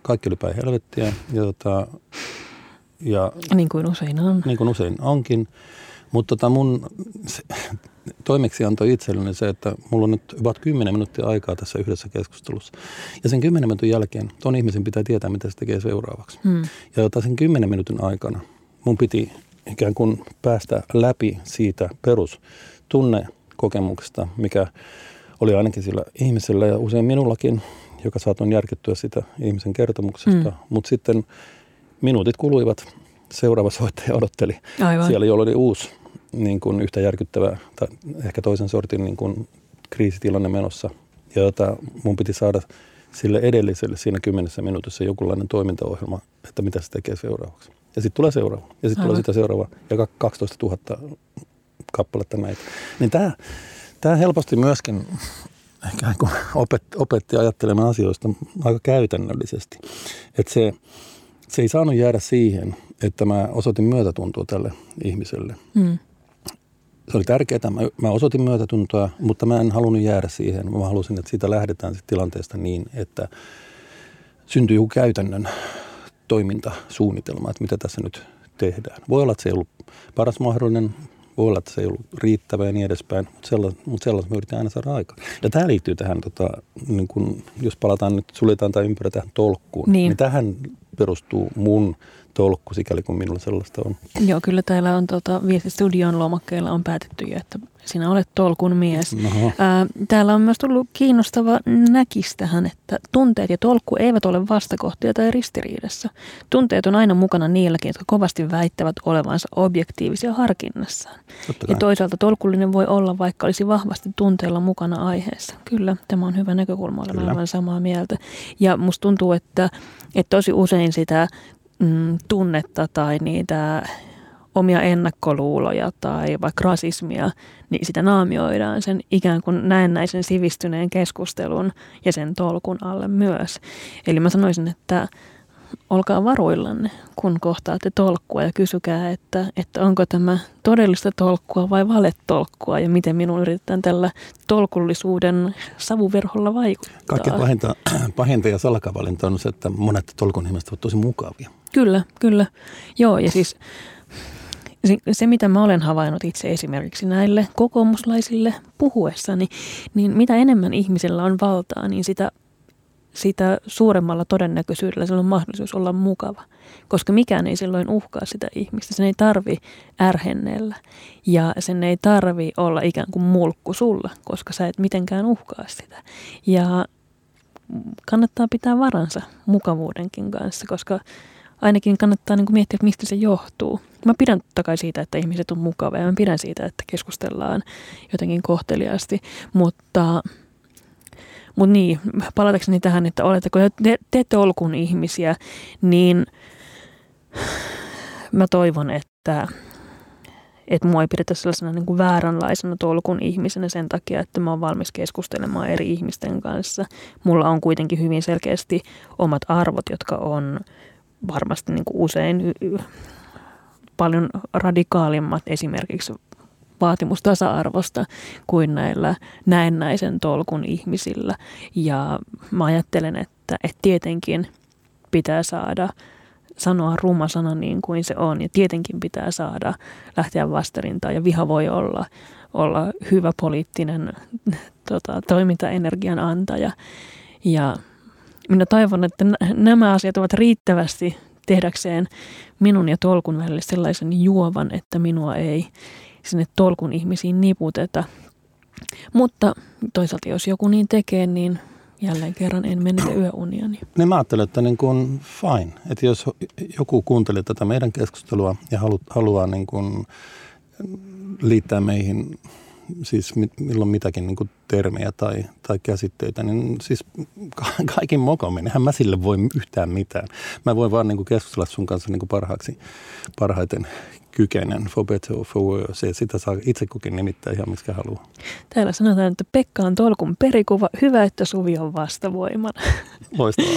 kaikki oli päin helvettiä ja tota,
ja, niin kuin usein on.
Niin kuin usein onkin. Mutta tota mun se, toimeksianto itselleni se, että mulla on nyt about 10 minuuttia aikaa tässä yhdessä keskustelussa. Ja sen 10 minuutin jälkeen ton ihmisen pitää tietää, mitä se tekee seuraavaksi. Hmm. Ja jota sen 10 minuutin aikana mun piti ikään kuin päästä läpi siitä perustunnekokemuksesta, mikä oli ainakin sillä ihmisellä ja usein minullakin, joka saatoin järkettyä sitä ihmisen kertomuksesta. Hmm. Mutta sitten minuutit kuluivat, seuraava soittaja odotteli. Aivan. Siellä oli uusi niin kuin yhtä järkyttävä, tai ehkä toisen sortin niin kuin kriisitilanne menossa. Ja jota mun piti saada sille edelliselle siinä kymmenessä minuutissa jokinlainen toimintaohjelma, että mitä se tekee seuraavaksi. Ja sitten tulee seuraava. Ja sitten tulee sitä seuraava. Ja 12 000 kappaletta näitä. Niin tämä, tämä helposti myöskin ehkä opetti, opetti ajattelemaan asioista aika käytännöllisesti. Että se, se ei saanut jäädä siihen, että mä osoitin myötätuntoa tälle ihmiselle. Mm. Se oli tärkeää, mä, mä osoitin myötätuntoa, mutta mä en halunnut jäädä siihen. Mä halusin, että siitä lähdetään sit tilanteesta niin, että syntyy joku käytännön toimintasuunnitelma, että mitä tässä nyt tehdään. Voi olla, että se ei ollut paras mahdollinen, voi olla, että se ei ollut riittävä ja niin edespäin, mutta sellaista, mutta sellaista me yritetään aina saada aikaan. Ja tämä liittyy tähän, tota, niin kun, jos palataan nyt, suljetaan tämä ympärä tähän tolkkuun, niin, niin tähän perustuu mun tolkku, sikäli kuin minulla sellaista on.
Joo, kyllä täällä on tota, viestistudion lomakkeilla on päätetty jo, että sinä olet tolkun mies. Ää, täällä on myös tullut kiinnostava näkis tähän, että tunteet ja tolkku eivät ole vastakohtia tai ristiriidassa. Tunteet on aina mukana niilläkin, jotka kovasti väittävät olevansa objektiivisia harkinnassaan. Ja toisaalta tolkullinen voi olla, vaikka olisi vahvasti tunteella mukana aiheessa. Kyllä, tämä on hyvä näkökulma, olen aivan samaa mieltä. Ja musta tuntuu, että, että tosi usein sitä mm, tunnetta tai niitä omia ennakkoluuloja tai vaikka rasismia, niin sitä naamioidaan sen ikään kuin näennäisen sivistyneen keskustelun ja sen tolkun alle myös. Eli mä sanoisin, että olkaa varuillanne, kun kohtaatte tolkkua ja kysykää, että, että onko tämä todellista tolkkua vai valetolkkua ja miten minun yritetään tällä tolkullisuuden savuverholla vaikuttaa.
Kaikkein pahinta, pahinta ja salakavalinta on se, että monet tolkun nimestä ovat tosi mukavia.
Kyllä, kyllä. Joo, ja siis se, mitä mä olen havainnut itse esimerkiksi näille kokoomuslaisille puhuessani, niin mitä enemmän ihmisellä on valtaa, niin sitä sitä suuremmalla todennäköisyydellä sillä on mahdollisuus olla mukava. Koska mikään ei silloin uhkaa sitä ihmistä. Sen ei tarvi ärhennellä ja sen ei tarvi olla ikään kuin mulkku sulla, koska sä et mitenkään uhkaa sitä. Ja kannattaa pitää varansa mukavuudenkin kanssa, koska ainakin kannattaa niin kuin miettiä, mistä se johtuu. Mä pidän totta kai siitä, että ihmiset on mukavia ja mä pidän siitä, että keskustellaan jotenkin kohteliaasti, mutta, mutta niin, palatakseni tähän, että oletteko te, te ette olkun ihmisiä, niin mä toivon, että, että mua ei pidetä sellaisena niin kuin vääränlaisena tolkun ihmisenä sen takia, että mä oon valmis keskustelemaan eri ihmisten kanssa. Mulla on kuitenkin hyvin selkeästi omat arvot, jotka on varmasti niin kuin usein paljon radikaalimmat esimerkiksi vaatimus tasa-arvosta kuin näillä näennäisen tolkun ihmisillä. Ja mä ajattelen, että, että tietenkin pitää saada sanoa ruma sana niin kuin se on. Ja tietenkin pitää saada lähteä vastarintaan ja viha voi olla, olla hyvä poliittinen tota, toimintaenergian antaja. Ja minä toivon, että nämä asiat ovat riittävästi tehdäkseen minun ja tolkun välille sellaisen juovan, että minua ei sinne tolkun ihmisiin niputeta. Mutta toisaalta jos joku niin tekee, niin jälleen kerran en menetä yöuniani.
Niin mä ajattelen, että niin kuin fine. Että jos joku kuuntelee tätä meidän keskustelua ja halu, haluaa niin kuin liittää meihin siis milloin mitäkin niin kuin termejä tai, tai käsitteitä, niin siis kaikin mokomin, eihän mä sille voi yhtään mitään. Mä voin vaan niin kuin keskustella sun kanssa niin kuin parhaaksi, parhaiten kykenen, for better or for worse. Sitä saa itse kukin nimittää ihan miksi haluaa.
Täällä sanotaan, että Pekka on tolkun perikuva. Hyvä, että Suvi on vastavoimana.
Loistavaa.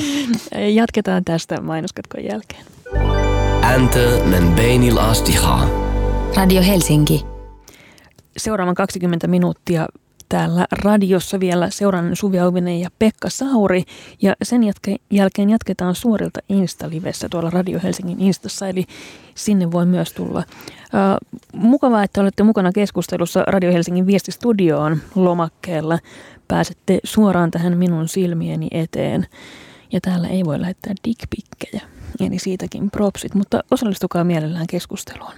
Jatketaan tästä mainoskatkon jälkeen.
Enter men beinil.
Radio Helsinki
seuraavan 20 minuuttia täällä radiossa vielä seuraavan Suvi Auvinen ja Pekka Sauri. Ja sen jatke- jälkeen jatketaan suorilta Insta-livessä tuolla Radio Helsingin Instassa, eli sinne voi myös tulla. Uh, mukavaa, että olette mukana keskustelussa Radio Helsingin viestistudioon lomakkeella. Pääsette suoraan tähän minun silmieni eteen. Ja täällä ei voi lähettää dickpikkejä, eli siitäkin propsit, mutta osallistukaa mielellään keskusteluun.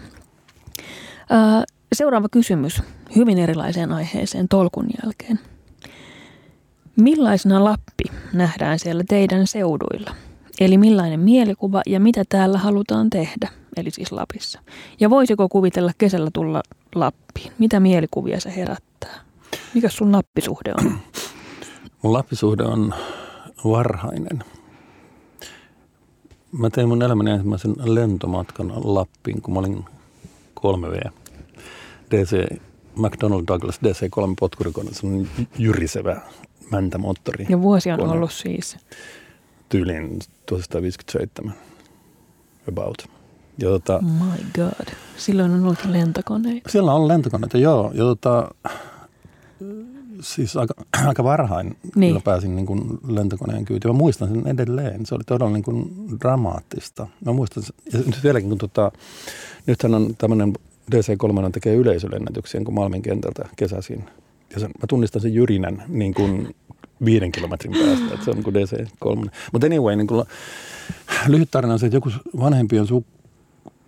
Uh, Seuraava kysymys hyvin erilaiseen aiheeseen tolkun jälkeen. Millaisena Lappi nähdään siellä teidän seuduilla? Eli millainen mielikuva ja mitä täällä halutaan tehdä, eli siis Lapissa? Ja voisiko kuvitella kesällä tulla Lappiin? Mitä mielikuvia se herättää? Mikä sun Lappisuhde on?
Mun Lappisuhde on varhainen. Mä tein mun elämäni ensimmäisen lentomatkan Lappiin, kun mä olin 3V DC, McDonnell Douglas DC3 potkurikone, on jyrisevä mäntämoottori.
Ja vuosi on kone. ollut siis?
Tyyliin 1957 about. Ja tota,
My god. Silloin on ollut lentokoneita.
Siellä on lentokoneita, joo. Ja tota, siis aika, aika varhain niin. pääsin niin kuin lentokoneen kyytiin. Mä muistan sen edelleen. Se oli todella niin kuin dramaattista. Mä muistan, ja nyt vieläkin kun tota, nythän on tämmöinen DC3 tekee yleisölennätyksiä kuin Malmin kentältä kesäisin. Ja sen, mä tunnistan sen jyrinän niin kuin viiden kilometrin päästä, että se on niin kuin DC3. Mutta anyway, niin kuin, lyhyt tarina on se, että joku vanhempi on su,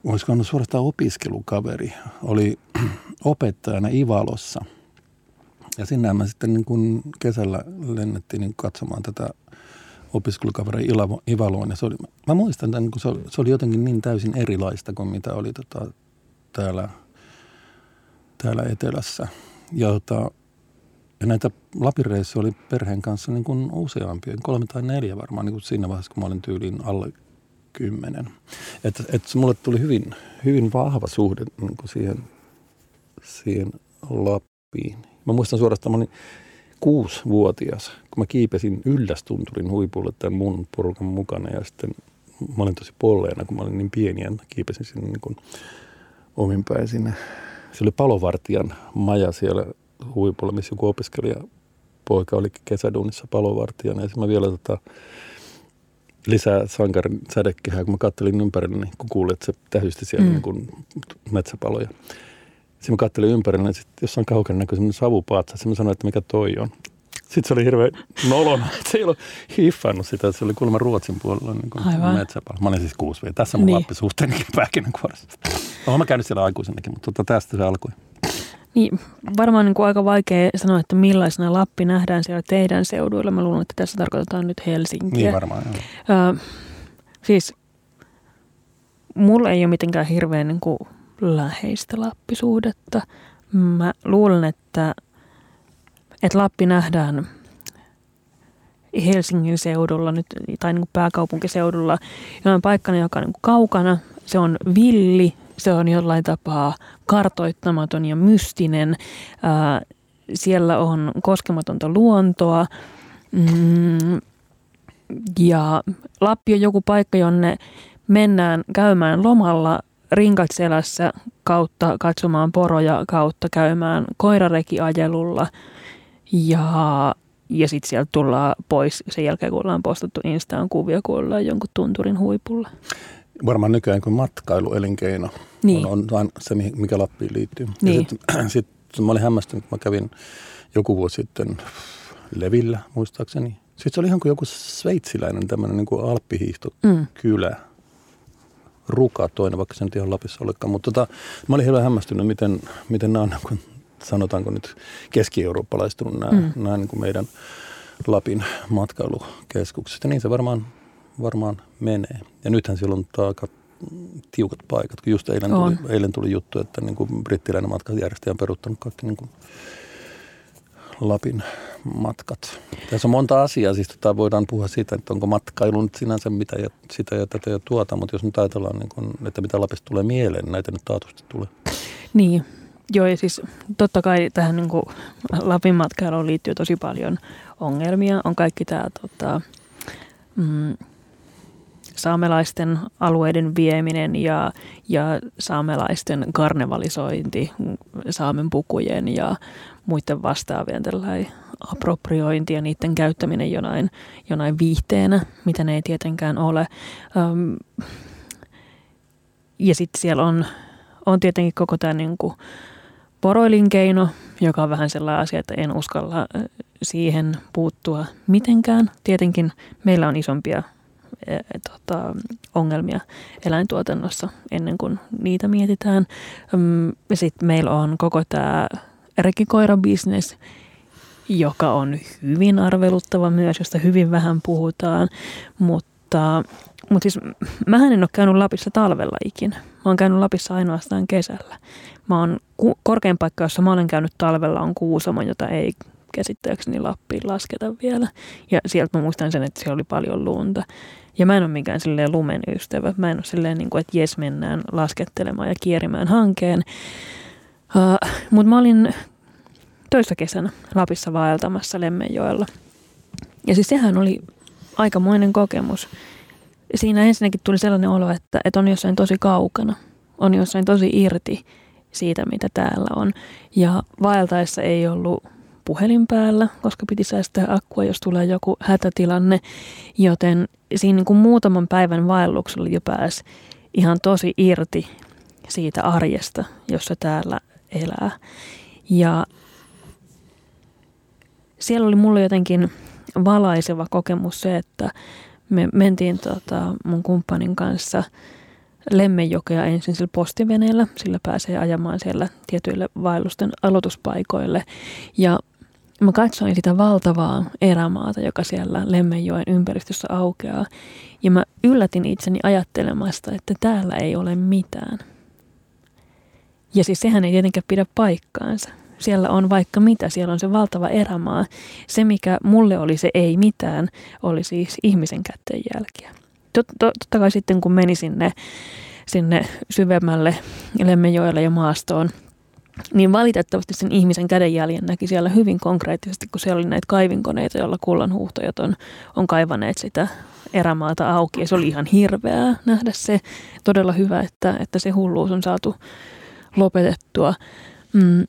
olisiko ollut suorastaan opiskelukaveri, oli opettajana Ivalossa. Ja sinne mä sitten niin kuin kesällä lennettiin niin katsomaan tätä opiskelukaveri Ivaloon. Ja se oli, mä muistan että kun se oli, se oli jotenkin niin täysin erilaista kuin mitä oli tota, täällä, täällä etelässä. Ja, tota, ja näitä lapireissuja oli perheen kanssa niin kuin useampia, kolme tai neljä varmaan niin kuin siinä vaiheessa, kun mä olin tyyliin alle kymmenen. Että et mulle tuli hyvin, hyvin vahva suhde niin kuin siihen, siihen Lappiin. Mä muistan suorastaan, mä olin kuusivuotias, kun mä kiipesin Yllästunturin huipulle tämän mun porukan mukana ja sitten mä olin tosi polleena, kun mä olin niin pieni ja kiipesin sinne niin kuin ominpäin sinne. Se oli palovartijan maja siellä huipulla, missä joku opiskelija poika oli kesäduunissa palovartijana. Ja mä vielä tota, lisää sankarin sädekehää, kun mä kattelin ympärille, niin kun kuulin, että se tähysti siellä mm. niin kuin metsäpaloja. Sitten mä kattelin ympärille, niin sitten jossain kaukana näkyi semmoinen savupaatsa. Sitten mä sanoin, että mikä toi on. Sitten se oli hirveän nolona, että se ei ollut hiffannut sitä, että se oli kuulemma Ruotsin puolella niin kuin
Aivan.
metsäpallo. Mä olin siis kuusi vielä. Tässä mun
Niin.
lappisuhteenikin pähkinänkuoressa. Olen mä käynyt siellä aikuisenakin, mutta tota, tästä se alkoi.
Niin, varmaan niin kuin aika vaikea sanoa, että millaisena Lappi nähdään siellä teidän seuduilla. Mä luulen, että tässä tarkoitetaan nyt Helsinkiä.
Niin varmaan, joo.
Ö, siis mulla ei ole mitenkään hirveän niin kuin läheistä Lappisuhdetta. Mä luulen, että, että Lappi nähdään Helsingin seudulla nyt, tai niin kuin pääkaupunkiseudulla jollain paikkana, joka on niin kuin kaukana. Se on villi, se on jollain tapaa kartoittamaton ja mystinen. Ää, siellä on koskematonta luontoa. Mm, ja Lappi on joku paikka, jonne mennään käymään lomalla rinkat selässä kautta katsomaan poroja, kautta käymään koirarekiajelulla. Ja, ja sitten sieltä tullaan pois sen jälkeen, kun ollaan postattu Instaan kuvia, kun ollaan jonkun tunturin huipulla.
Varmaan nykyään kuin matkailuelinkeino
Niin.
on, on vain se, mikä Lappiin liittyy.
Niin.
Sitten sit, mä olin hämmästynyt, kun mä kävin joku vuosi sitten Levillä, muistaakseni. Sitten se oli ihan kuin joku sveitsiläinen tämmöinen niin kuin alppihiihtokylä.
Mm.
Ruka toinen, vaikka se nyt ihan Lapissa olekaan. Mutta tota, mä olin hirveän hämmästynyt, miten, miten nämä on, niin kuin, sanotaanko nyt keski-eurooppalaistunut nämä,
mm.
nämä niin kuin meidän Lapin matkailukeskukset. Ja niin se varmaan, varmaan menee. Ja nythän siellä on aika tiukat paikat, kun just eilen
On.
tuli, eilen tuli juttu, että niin kuin brittiläinen matkajärjestäjä on peruuttanut kaikki niin kuin Lapin matkat. Tässä on monta asiaa, siis tota voidaan puhua siitä, että onko matkailu nyt sinänsä mitä ja sitä ja tätä ja tuota, mutta jos nyt ajatellaan, niin kuin, että mitä Lapista tulee mieleen, niin näitä nyt taatusti tulee.
Niin, joo ja siis totta kai tähän niin kuin Lapin matkailuun liittyy tosi paljon ongelmia. On kaikki tämä tota, mm, saamelaisten alueiden vieminen ja, ja saamelaisten karnevalisointi, saamen pukujen ja muiden vastaavien tällainen appropriointi ja niiden käyttäminen jonain, jonain viihteenä, mitä ne ei tietenkään ole. Öm, ja sitten siellä on, on tietenkin koko tämä niinku poroelinkeino, joka on vähän sellainen asia, että en uskalla siihen puuttua mitenkään. Tietenkin meillä on isompia tota, ongelmia eläintuotannossa ennen kuin niitä mietitään. Sitten meillä on koko tämä rekikoirabisnes, joka on hyvin arveluttava myös, josta hyvin vähän puhutaan, mutta, mutta siis mähän en ole käynyt Lapissa talvella ikinä. Mä oon käynyt Lapissa ainoastaan kesällä. Mä oon, korkein paikka, jossa mä olen käynyt talvella on Kuusamo, jota ei käsittääkseni Lappiin lasketa vielä. Ja sieltä mä muistan sen, että siellä oli paljon lunta. Ja mä en ole mikään silleen lumen ystävä. Mä en ole silleen, niin kuin, että jes mennään laskettelemaan ja kierimään hankeen. Uh, Mutta mä olin toissa kesänä Lapissa vaeltamassa Lemmenjoella. Ja siis sehän oli aikamoinen kokemus. Siinä ensinnäkin tuli sellainen olo, että, että on jossain tosi kaukana. On jossain tosi irti siitä, mitä täällä on. Ja vaeltaessa ei ollut puhelin päällä, koska piti säästää akkua, jos tulee joku hätätilanne. Joten siinä niin kuin muutaman päivän vaelluksella jo pääsi ihan tosi irti siitä arjesta, jossa täällä elää. Ja siellä oli mulle jotenkin valaiseva kokemus se, että me mentiin tota mun kumppanin kanssa Lemmenjokea ensin sillä postiveneellä, sillä pääsee ajamaan siellä tietyille vaellusten aloituspaikoille. Ja mä katsoin sitä valtavaa erämaata, joka siellä Lemmenjoen ympäristössä aukeaa. Ja mä yllätin itseni ajattelemasta, että täällä ei ole mitään. Ja siis sehän ei tietenkään pidä paikkaansa. Siellä on vaikka mitä, siellä on se valtava erämaa. Se, mikä mulle oli se ei mitään, oli siis ihmisen kättenjälkiä. Tot, to, totta kai sitten, kun meni sinne, sinne syvemmälle Lemmenjoelle ja maastoon, niin valitettavasti sen ihmisen kädenjäljen näki siellä hyvin konkreettisesti, kun siellä oli näitä kaivinkoneita, joilla kullanhuuhtojat on, on kaivaneet sitä erämaata auki. Ja se oli ihan hirveää nähdä se. Todella hyvä, että, että se hulluus on saatu lopetettua. Mm,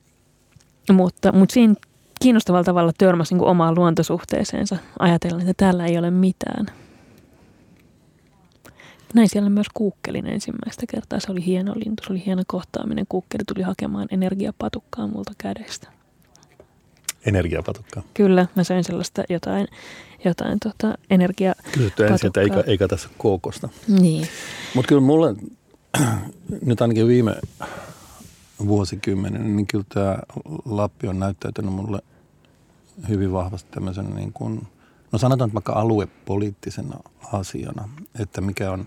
mutta, mutta siinä kiinnostavalla tavalla törmäsi niin omaan luontosuhteeseensa ajatellen, että täällä ei ole mitään. Näin siellä myös kuukkelin ensimmäistä kertaa. Se oli hieno lintu, se oli hieno kohtaaminen. Kuukkeli tuli hakemaan energiapatukkaa multa kädestä.
Energiapatukkaa.
Kyllä, mä söin sellaista jotain, jotain tota, energia.
Kysytty ensin, että eikä, eikä tässä kookosta.
Niin.
Mutta kyllä mulle nyt ainakin viime vuosikymmenen, niin kyllä tämä Lappi on näyttäytynyt mulle hyvin vahvasti tämmöisen niin kuin, no sanotaan että vaikka aluepoliittisena asiana, että mikä on,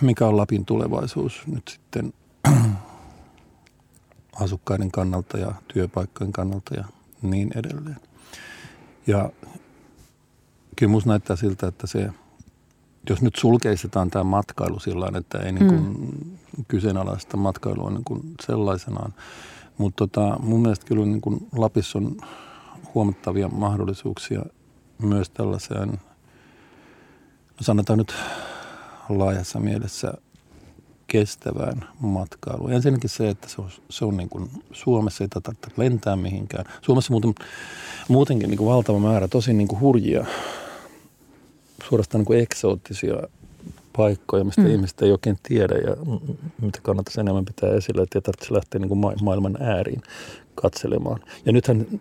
mikä on Lapin tulevaisuus nyt sitten asukkaiden kannalta ja työpaikkojen kannalta ja niin edelleen. Ja kyllä minusta näyttää siltä, että se, jos nyt sulkeistetaan tämä matkailu sillä että ei niin kuin mm. kyseenalaista matkailua niin kuin sellaisenaan, mutta tota, mun mielestä kyllä niin kuin Lapissa on huomattavia mahdollisuuksia myös tällaiseen, no sanotaan nyt laajassa mielessä kestävään matkailuun. Ensinnäkin se, että se on, se on niin kuin Suomessa ei tarvitse lentää mihinkään. Suomessa muuten, muutenkin niin kuin valtava määrä tosi niin kuin hurjia, suorastaan niin kuin eksoottisia paikkoja, mistä mm. ihmiset ei oikein tiedä ja mitä kannattaisi enemmän pitää esille, että ei tarvitse lähteä niin kuin ma- maailman ääriin katselemaan. Ja nythän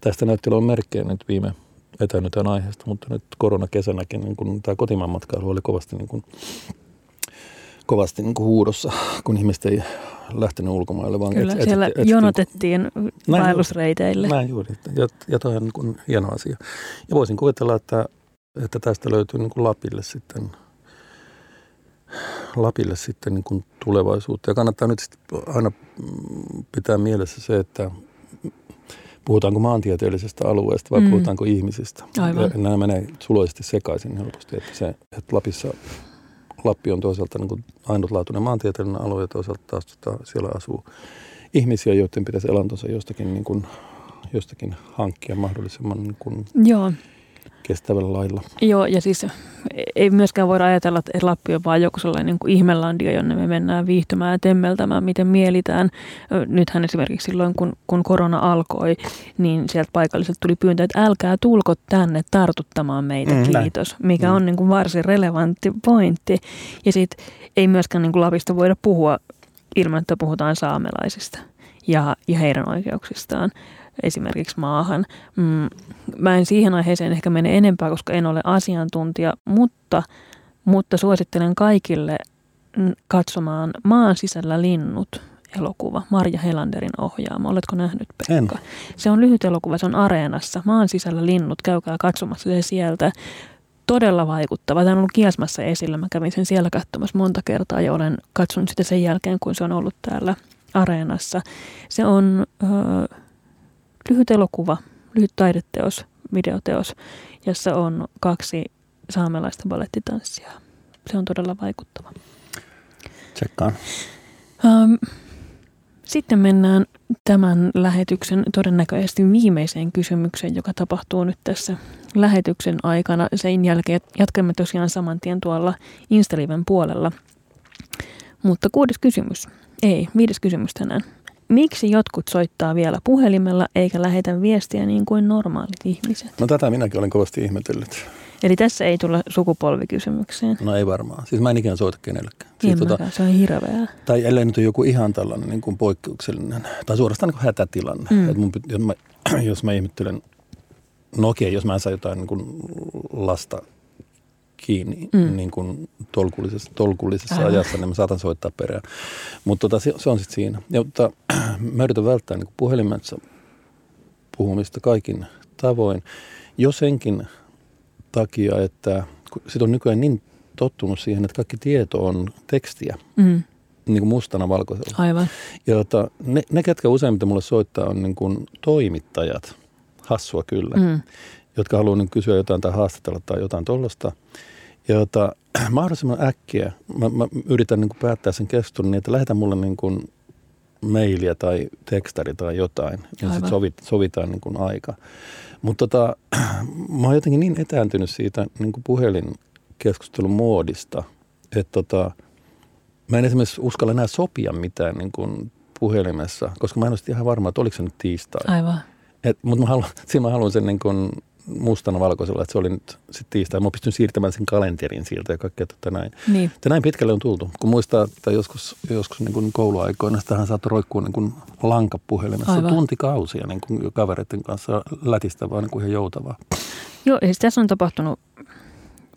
tästä näytti olevan merkkejä nyt viime etänytään aiheesta, mutta nyt koronakesänäkin niin kun tämä kotimaan matkailu oli kovasti, niin kun, kovasti niin kuin huudossa, kun ihmiset ei lähtenyt ulkomaille. Vaan
Kyllä, et, siellä et, et, jonotettiin vaellusreiteille.
Näin juuri, ja, ja toi on niin kuin hieno asia. Ja voisin kuvitella, että, että tästä löytyy niin kuin Lapille sitten Lapille sitten niin kuin tulevaisuutta. Ja kannattaa nyt aina pitää mielessä se, että puhutaanko maantieteellisestä alueesta vai mm. puhutaanko ihmisistä.
Aivan.
Ja nämä menee suloisesti sekaisin helposti, että, se, että Lapissa, Lappi on toisaalta niin kuin ainutlaatuinen maantieteellinen alue ja toisaalta taas tota, siellä asuu ihmisiä, joiden pitäisi elantonsa jostakin, niin kuin, jostakin hankkia mahdollisimman niin kuin
Joo
kestävällä lailla.
Joo, ja siis ei myöskään voida ajatella, että Lappi on vaan joku sellainen niin kuin ihmelandia, jonne me mennään viihtymään ja temmeltämään, miten mielitään. Nythän esimerkiksi silloin, kun, kun korona alkoi, niin sieltä paikalliset tuli pyyntö, että älkää tulko tänne tartuttamaan meitä, mm, kiitos. Näin. Mikä mm. on niin kuin varsin relevantti pointti. Ja sitten ei myöskään niin kuin Lapista voida puhua ilman, että puhutaan saamelaisista ja, ja heidän oikeuksistaan esimerkiksi maahan. Mm, mä en siihen aiheeseen ehkä mene enempää, koska en ole asiantuntija, mutta, mutta suosittelen kaikille katsomaan Maan sisällä linnut elokuva, Marja Helanderin ohjaama. Oletko nähnyt, Pekka? En. Se on lyhyt elokuva, se on Areenassa. Maan sisällä linnut, käykää katsomassa se sieltä. Todella vaikuttava. Tämä on ollut Kiasmassa esillä. Mä kävin sen siellä katsomassa monta kertaa ja olen katsonut sitä sen jälkeen, kun se on ollut täällä Areenassa. Se on... Öö, lyhyt elokuva, lyhyt taideteos, videoteos, jossa on kaksi saamelaista balettitanssia. Se on todella vaikuttava.
Tsekkaan.
Um, sitten mennään tämän lähetyksen todennäköisesti viimeiseen kysymykseen, joka tapahtuu nyt tässä lähetyksen aikana. Sen jälkeen jatkamme tosiaan saman tien tuolla Instaliven puolella. Mutta kuudes kysymys. Ei, viides kysymys tänään. Miksi jotkut soittaa vielä puhelimella eikä lähetä viestiä niin kuin normaalit ihmiset?
No tätä minäkin olen kovasti ihmetellyt.
Eli tässä ei tulla sukupolvikysymykseen.
No ei varmaan. Siis mä en ikinä soita kenellekään.
Siis tota, se on hirveää.
Tai ellei nyt ole joku ihan tällainen niin kuin poikkeuksellinen, tai suorastaan niin kuin hätätilanne. Mm. Et mun, jos, mä, jos mä ihmettelen, no okei, jos mä en saa jotain niin kuin lasta kiinni mm. niin kuin tolkullisessa, tolkullisessa ajassa, niin mä saatan soittaa perään. Mutta tota, se, se on sitten siinä. Ja, mutta, mä yritän välttää niin puhelimessa puhumista kaikin tavoin. Jo senkin takia, että sit on nykyään niin tottunut siihen, että kaikki tieto on tekstiä. Mm. Niin kuin mustana valkoisella.
Aivan.
Ja tota, ne, ne, ketkä useimmiten mulle soittaa, on niin kuin toimittajat. Hassua kyllä. Mm jotka haluaa niin kysyä jotain tai haastatella tai jotain tuollaista. Ja jota, mahdollisimman äkkiä mä, mä yritän niin kuin päättää sen keskustelun niin, että lähetä mulle niin kuin mailia tai tekstari tai jotain. Ja sitten sovit, sovitaan niin kuin aika. Mutta tota, mä oon jotenkin niin etääntynyt siitä niin kuin puhelinkeskustelun muodista, että tota, mä en esimerkiksi uskalla enää sopia mitään niin kuin puhelimessa, koska mä en ole ihan varma, että oliko se nyt tiistai.
Aivan.
Mutta mä haluan, siinä mä haluan sen niin kuin mustana valkoisella, että se oli nyt sitten tiistai. Mä pystyn siirtämään sen kalenterin sieltä ja kaikkea tota näin.
Niin.
Ja näin pitkälle on tultu. Kun muistaa, että joskus, joskus niin kuin kouluaikoina tähän saattoi roikkua niin kuin lankapuhelimessa
Aivan.
tuntikausia niin kuin kavereiden kanssa lätistä vaan niin kuin ihan joutavaa.
Joo, siis tässä on tapahtunut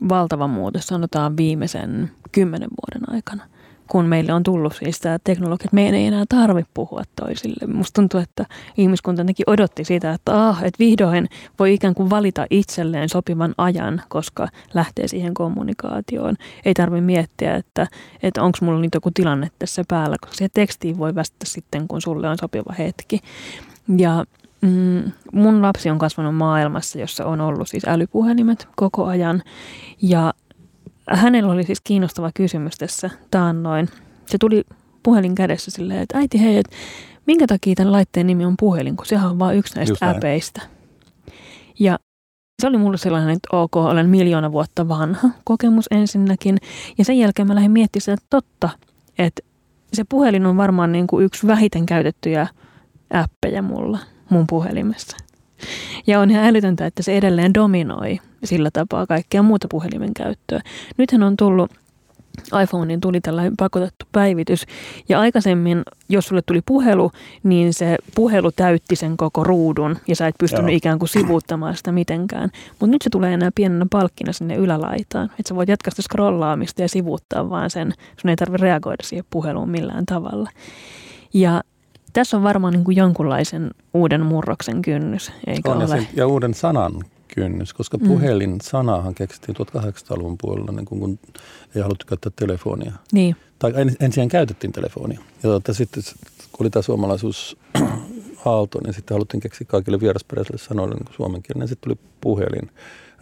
valtava muutos, sanotaan viimeisen kymmenen vuoden aikana, kun meille on tullut siis tämä teknologia, että meidän ei enää tarvitse puhua toisille. Musta tuntuu, että ihmiskunta jotenkin odotti sitä, että, ah, että vihdoin voi ikään kuin valita itselleen sopivan ajan, koska lähtee siihen kommunikaatioon. Ei tarvitse miettiä, että, että onko mulla nyt joku tilanne tässä päällä, koska siihen tekstiin voi vastata sitten, kun sulle on sopiva hetki. Ja mm, mun lapsi on kasvanut maailmassa, jossa on ollut siis älypuhelimet koko ajan. Ja hänellä oli siis kiinnostava kysymys tässä taannoin. Se tuli puhelin kädessä silleen, että äiti hei, että minkä takia tämän laitteen nimi on puhelin, kun sehän on vain yksi
Just
näistä
näin.
äpeistä. Ja se oli mulle sellainen, että ok, olen miljoona vuotta vanha kokemus ensinnäkin. Ja sen jälkeen mä lähdin miettimään sitä, että totta, että se puhelin on varmaan niin kuin yksi vähiten käytettyjä appeja mulla mun puhelimessa. Ja on ihan älytöntä, että se edelleen dominoi sillä tapaa kaikkea muuta puhelimen käyttöä. Nythän on tullut iPhonein tuli tällainen pakotettu päivitys. Ja aikaisemmin, jos sulle tuli puhelu, niin se puhelu täytti sen koko ruudun ja sä et pystynyt
Joo.
ikään kuin sivuuttamaan sitä mitenkään. Mutta nyt se tulee enää pienenä palkkina sinne ylälaitaan. Että sä voit jatkaa sitä scrollaamista ja sivuuttaa vaan sen. Sun ei tarvitse reagoida siihen puheluun millään tavalla. Ja tässä on varmaan niin kuin jonkunlaisen uuden murroksen kynnys, eikö
On, ja,
ole?
sen, ja uuden sanan kynnys, koska
Mm.
puhelin sanahan keksittiin 1800-luvun puolella, niin kun, kun ei haluttu käyttää telefonia.
Niin,
Tai en, ensin käytettiin telefonia. Ja tota, sitten kun oli tämä suomalaisuus aalto, niin sitten haluttiin keksiä kaikille vierasperäisille sanoille niin suomenkielinen. Sitten tuli puhelin.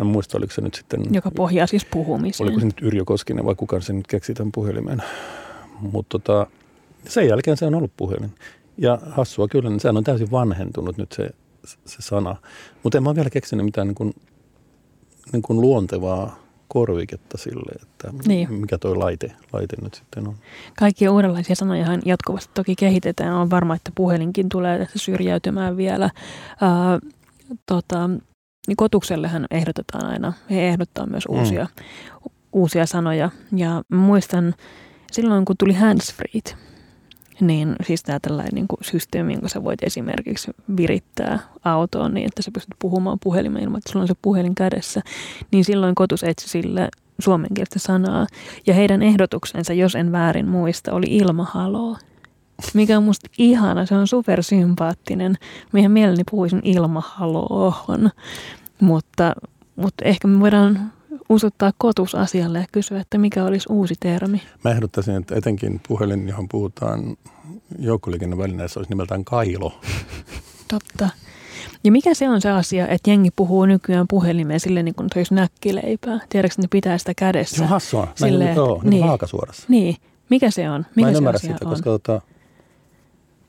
En muista, oliko se nyt sitten...
joka pohjaa siis puhumiseen.
Oliko se nyt Yrjö Koskinen vai kuka se nyt keksi tämän puhelimen. Mutta tota, sen jälkeen se on ollut puhelin. Ja hassua kyllä, niin sehän on täysin vanhentunut nyt se, se sana. Mutta en mä ole vielä keksinyt mitään niin kuin, niin kuin luontevaa korviketta sille, että
Niin.
mikä toi laite, laite nyt sitten on.
Kaikkia uudenlaisia sanojahan jatkuvasti toki kehitetään. On varma, että puhelinkin tulee tässä syrjäytymään vielä. Ää, tota, niin kotuksellehan ehdotetaan aina, he ehdottaa myös
Mm.
uusia, uusia sanoja. Ja muistan silloin, kun tuli handsfreet, niin siis tämä tällainen niin kuin systeemi, jonka sä voit esimerkiksi virittää autoon niin, että sä pystyt puhumaan puhelimeen ilman, että sulla on se puhelin kädessä, niin silloin kotus etsi sille suomenkielistä sanaa. Ja heidän ehdotuksensa, jos en väärin muista, oli ilmahaloo. Mikä on musta ihana, se on supersympaattinen. Meidän mielelläni puhuisin ilmahaloohon, mutta, mutta ehkä me voidaan usuttaa kotus asialle ja kysyä, että mikä olisi uusi termi.
Mä ehdottaisin, että etenkin puhelin, johon puhutaan joukkoliikennevälineessä, olisi nimeltään kailo.
Totta. Ja mikä se on se asia, että jengi puhuu nykyään puhelimeen silleen niin kuin se olisi näkkileipää? Tiedätkö, että ne pitää sitä kädessä?
Se on hassua. Näin,
Silleen,
joo, niin.
niin.
vaakasuorassa.
Niin. Mikä se on? Mikä
Mä en
se
ymmärrä
asia
sitä,
on?
koska tota,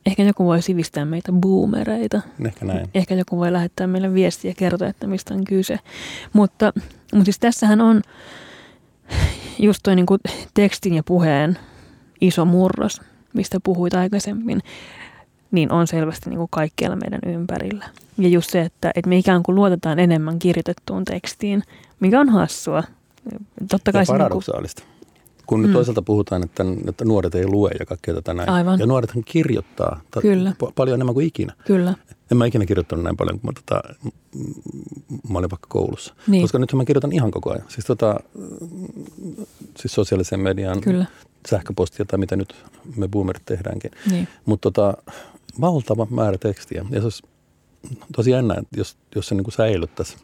Ehkä joku voi sivistää meitä boomereita.
ehkä näin.
Ehkä joku voi lähettää meille viestiä ja kertoa, että mistä on kyse. Mutta, mutta siis tässähän on just toi niin kuin tekstin ja puheen iso murros, mistä puhuit aikaisemmin, niin on selvästi niin kuin kaikkialla meidän ympärillä. Ja just se, että, että me ikään kuin luotetaan enemmän kirjoitettuun tekstiin, mikä on hassua. Totta kai
Ja
se niin kuin,
paradoksaalista. Kun
Mm.
toisaalta puhutaan, että, että nuoret ei lue ja kaikkea tätä näin.
Aivan.
Ja nuorethan kirjoittaa ta-
Kyllä.
pa- paljon enemmän kuin ikinä.
kyllä,
En mä ikinä kirjoittanut näin paljon, kun mä, tota, mä olin vaikka koulussa.
Niin.
Koska nyt mä kirjoitan ihan koko ajan. Siis, tota, siis sosiaalisen median
kyllä.
Sähköpostia tai mitä nyt me boomerit tehdäänkin.
Niin.
Mutta tota, valtava määrä tekstiä. Ja se olisi tosi jännä, jos, jos se niin kuin säilyttäisi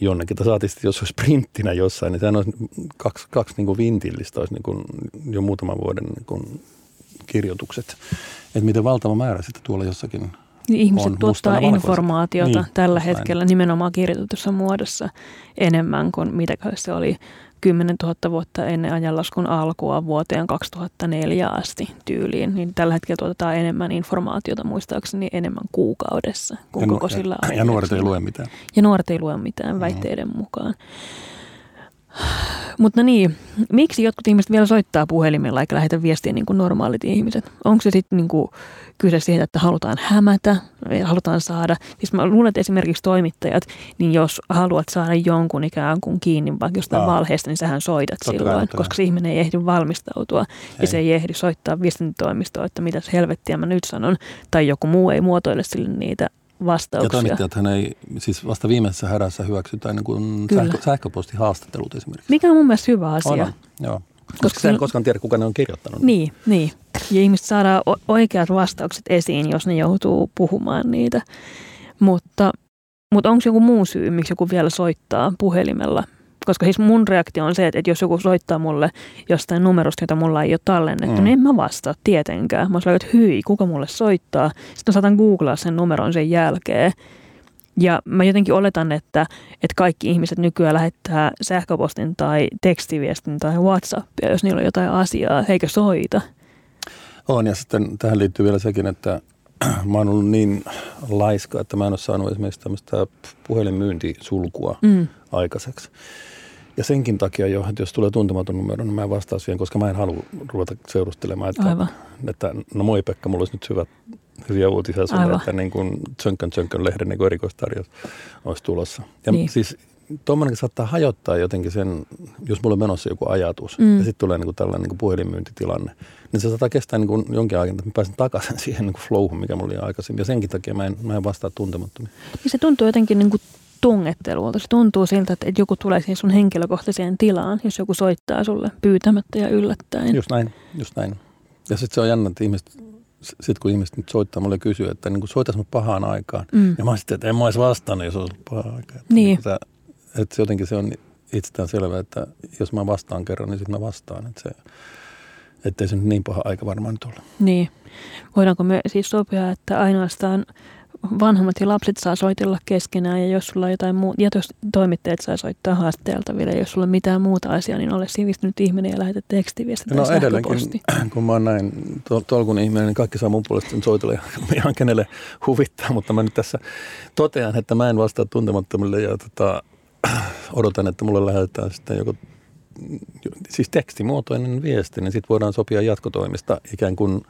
jonnekin, tai saatiin sitten, jos se olisi printtinä jossain, niin sehän olisi kaksi, kaksi niin kuin vintillistä, olisi niin kuin jo muutaman vuoden niin kuin kirjoitukset. Että miten valtava määrä sitten tuolla jossakin
Niin ihmiset
on
tuottaa informaatiota
Niin,
tällä
just näin.
hetkellä nimenomaan kirjoitetussa muodossa enemmän kuin mitä se oli 10 000 vuotta ennen ajanlaskun alkua vuoteen 2004 asti tyyliin. Niin tällä hetkellä tuotetaan enemmän informaatiota muistaakseni enemmän kuukaudessa kuin
ja,
koko sillä
ja, ja nuoret ei lue mitään.
Ja nuoret ei lue mitään väitteiden mukaan. Mutta niin, miksi jotkut ihmiset vielä soittaa puhelimella eikä lähetä viestiä niin kuin normaalit ihmiset? Onko se sitten niin kyse siitä, että halutaan hämätä, halutaan saada, siis mä luulen, että esimerkiksi toimittajat, niin jos haluat saada jonkun ikään kuin kiinni vaikka jostain Aa. valheesta, niin sähän soitat totta silloin, kai, koska se ihminen ei ehdi valmistautua ei. ja se ei ehdi soittaa viestintätoimistoon, että mitä helvettiä mä nyt sanon, tai joku muu ei muotoile sille niitä vastauksia.
Ja toimittajathan ei, siis vasta viimeisessä hädässä hyväksytä ennen kuin sähkö, sähköpostihaastattelut esimerkiksi.
Mikä on mun mielestä hyvä asia. On,
joo. Koska, koska sä en koskaan tiedä, kuka ne on kirjoittanut.
Niin, niin. Ja ihmiset saadaan oikeat vastaukset esiin, jos ne joutuu puhumaan niitä. Mutta, mutta onko joku muu syy, miksi joku vielä soittaa puhelimella koska siis mun reaktio on se, että, jos joku soittaa mulle jostain numerosta, jota mulla ei ole tallennettu, mm. niin en mä vastaa tietenkään. Mä oon että hyi, kuka mulle soittaa? Sitten mä saatan googlaa sen numeron sen jälkeen. Ja mä jotenkin oletan, että, että kaikki ihmiset nykyään lähettää sähköpostin tai tekstiviestin tai Whatsappia, jos niillä on jotain asiaa, eikä soita.
On, ja sitten tähän liittyy vielä sekin, että mä oon ollut niin laiska, että mä en ole saanut esimerkiksi tämmöistä puhelinmyyntisulkua mm. aikaiseksi. Ja senkin takia jo, että jos tulee tuntematon numero, niin mä en vastaa siihen, koska mä en halua ruveta seurustelemaan. Että, Aivan. että no moi Pekka, mulla olisi nyt hyvä, hyviä uutisia sulle, että niin kuin Tsönkön Tsönkön lehden niin erikoistarjous olisi tulossa. Ja niin. siis tuommoinenkin saattaa hajottaa jotenkin sen, jos mulla on menossa joku ajatus mm. ja sitten tulee niin kuin tällainen niin kuin puhelinmyyntitilanne, niin se saattaa kestää niin kuin jonkin aikaa, että mä pääsen takaisin siihen niin kuin flowhun, mikä mulla oli aikaisemmin. Ja senkin takia mä en, mä en vastaa tuntemattomia.
Niin se tuntuu jotenkin niin kuin tungettelulta. Se tuntuu siltä, että joku tulee siihen sun henkilökohtaiseen tilaan, jos joku soittaa sulle pyytämättä ja yllättäen.
Just näin, just näin. Ja sitten se on jännä, että ihmiset, sitten kun ihmiset nyt soittaa mulle kysyy, että niin soitais mä pahaan aikaan. Mm. Ja mä sitten, että en mä olisi vastannut, jos olisi paha aika. Että
niin.
Että, että jotenkin se on itsestään selvää, että jos mä vastaan kerran, niin sitten mä vastaan. Että se, ettei se nyt niin paha aika varmaan nyt ole.
Niin. Voidaanko me siis sopia, että ainoastaan vanhemmat ja lapset saa soitella keskenään ja jos sulla on jotain muuta, ja jos toimittajat saa soittaa haasteeltaville, jos sulla on mitään muuta asiaa, niin ole sivistynyt ihminen ja lähetä tekstiviestin
No edelleenkin, kun mä oon näin tol- tolkun ihminen, niin kaikki saa mun puolesta soitella ihan kenelle huvittaa, mutta mä nyt tässä totean, että mä en vastaa tuntemattomille ja tota, odotan, että mulle lähetetään sitten joku siis tekstimuotoinen viesti, niin sitten voidaan sopia jatkotoimista ikään kuin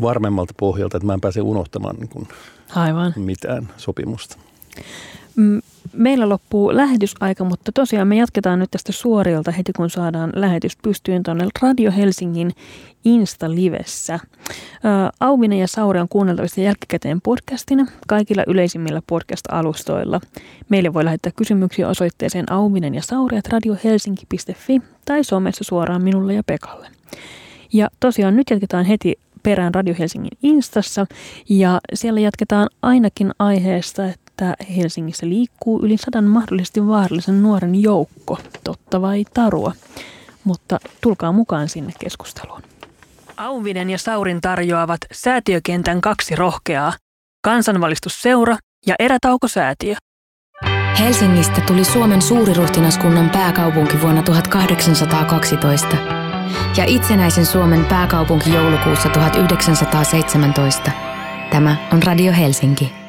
varmemmalta pohjalta, että mä en pääse unohtamaan niin kuin Aivan. mitään sopimusta.
Meillä loppuu lähetysaika, mutta tosiaan me jatketaan nyt tästä suorilta heti, kun saadaan lähetys pystyyn tuonne Radio Helsingin Insta-livessä. Auvinen ja Sauri on kuunneltavissa jälkikäteen podcastina kaikilla yleisimmillä podcast-alustoilla. Meille voi lähettää kysymyksiä osoitteeseen auvinen ja sauri radiohelsinki.fi tai somessa suoraan minulle ja Pekalle. Ja tosiaan nyt jatketaan heti perään Radio Helsingin Instassa ja siellä jatketaan ainakin aiheesta, että Helsingissä liikkuu yli sadan mahdollisesti vaarallisen nuoren joukko, totta vai tarua. Mutta tulkaa mukaan sinne keskusteluun. Auvinen ja Saurin tarjoavat säätiökentän kaksi rohkeaa, kansanvalistusseura ja erätaukosäätiö.
Helsingistä tuli Suomen suuriruhtinaskunnan pääkaupunki vuonna 1812 ja itsenäisen Suomen pääkaupunki joulukuussa 1917. Tämä on Radio Helsinki.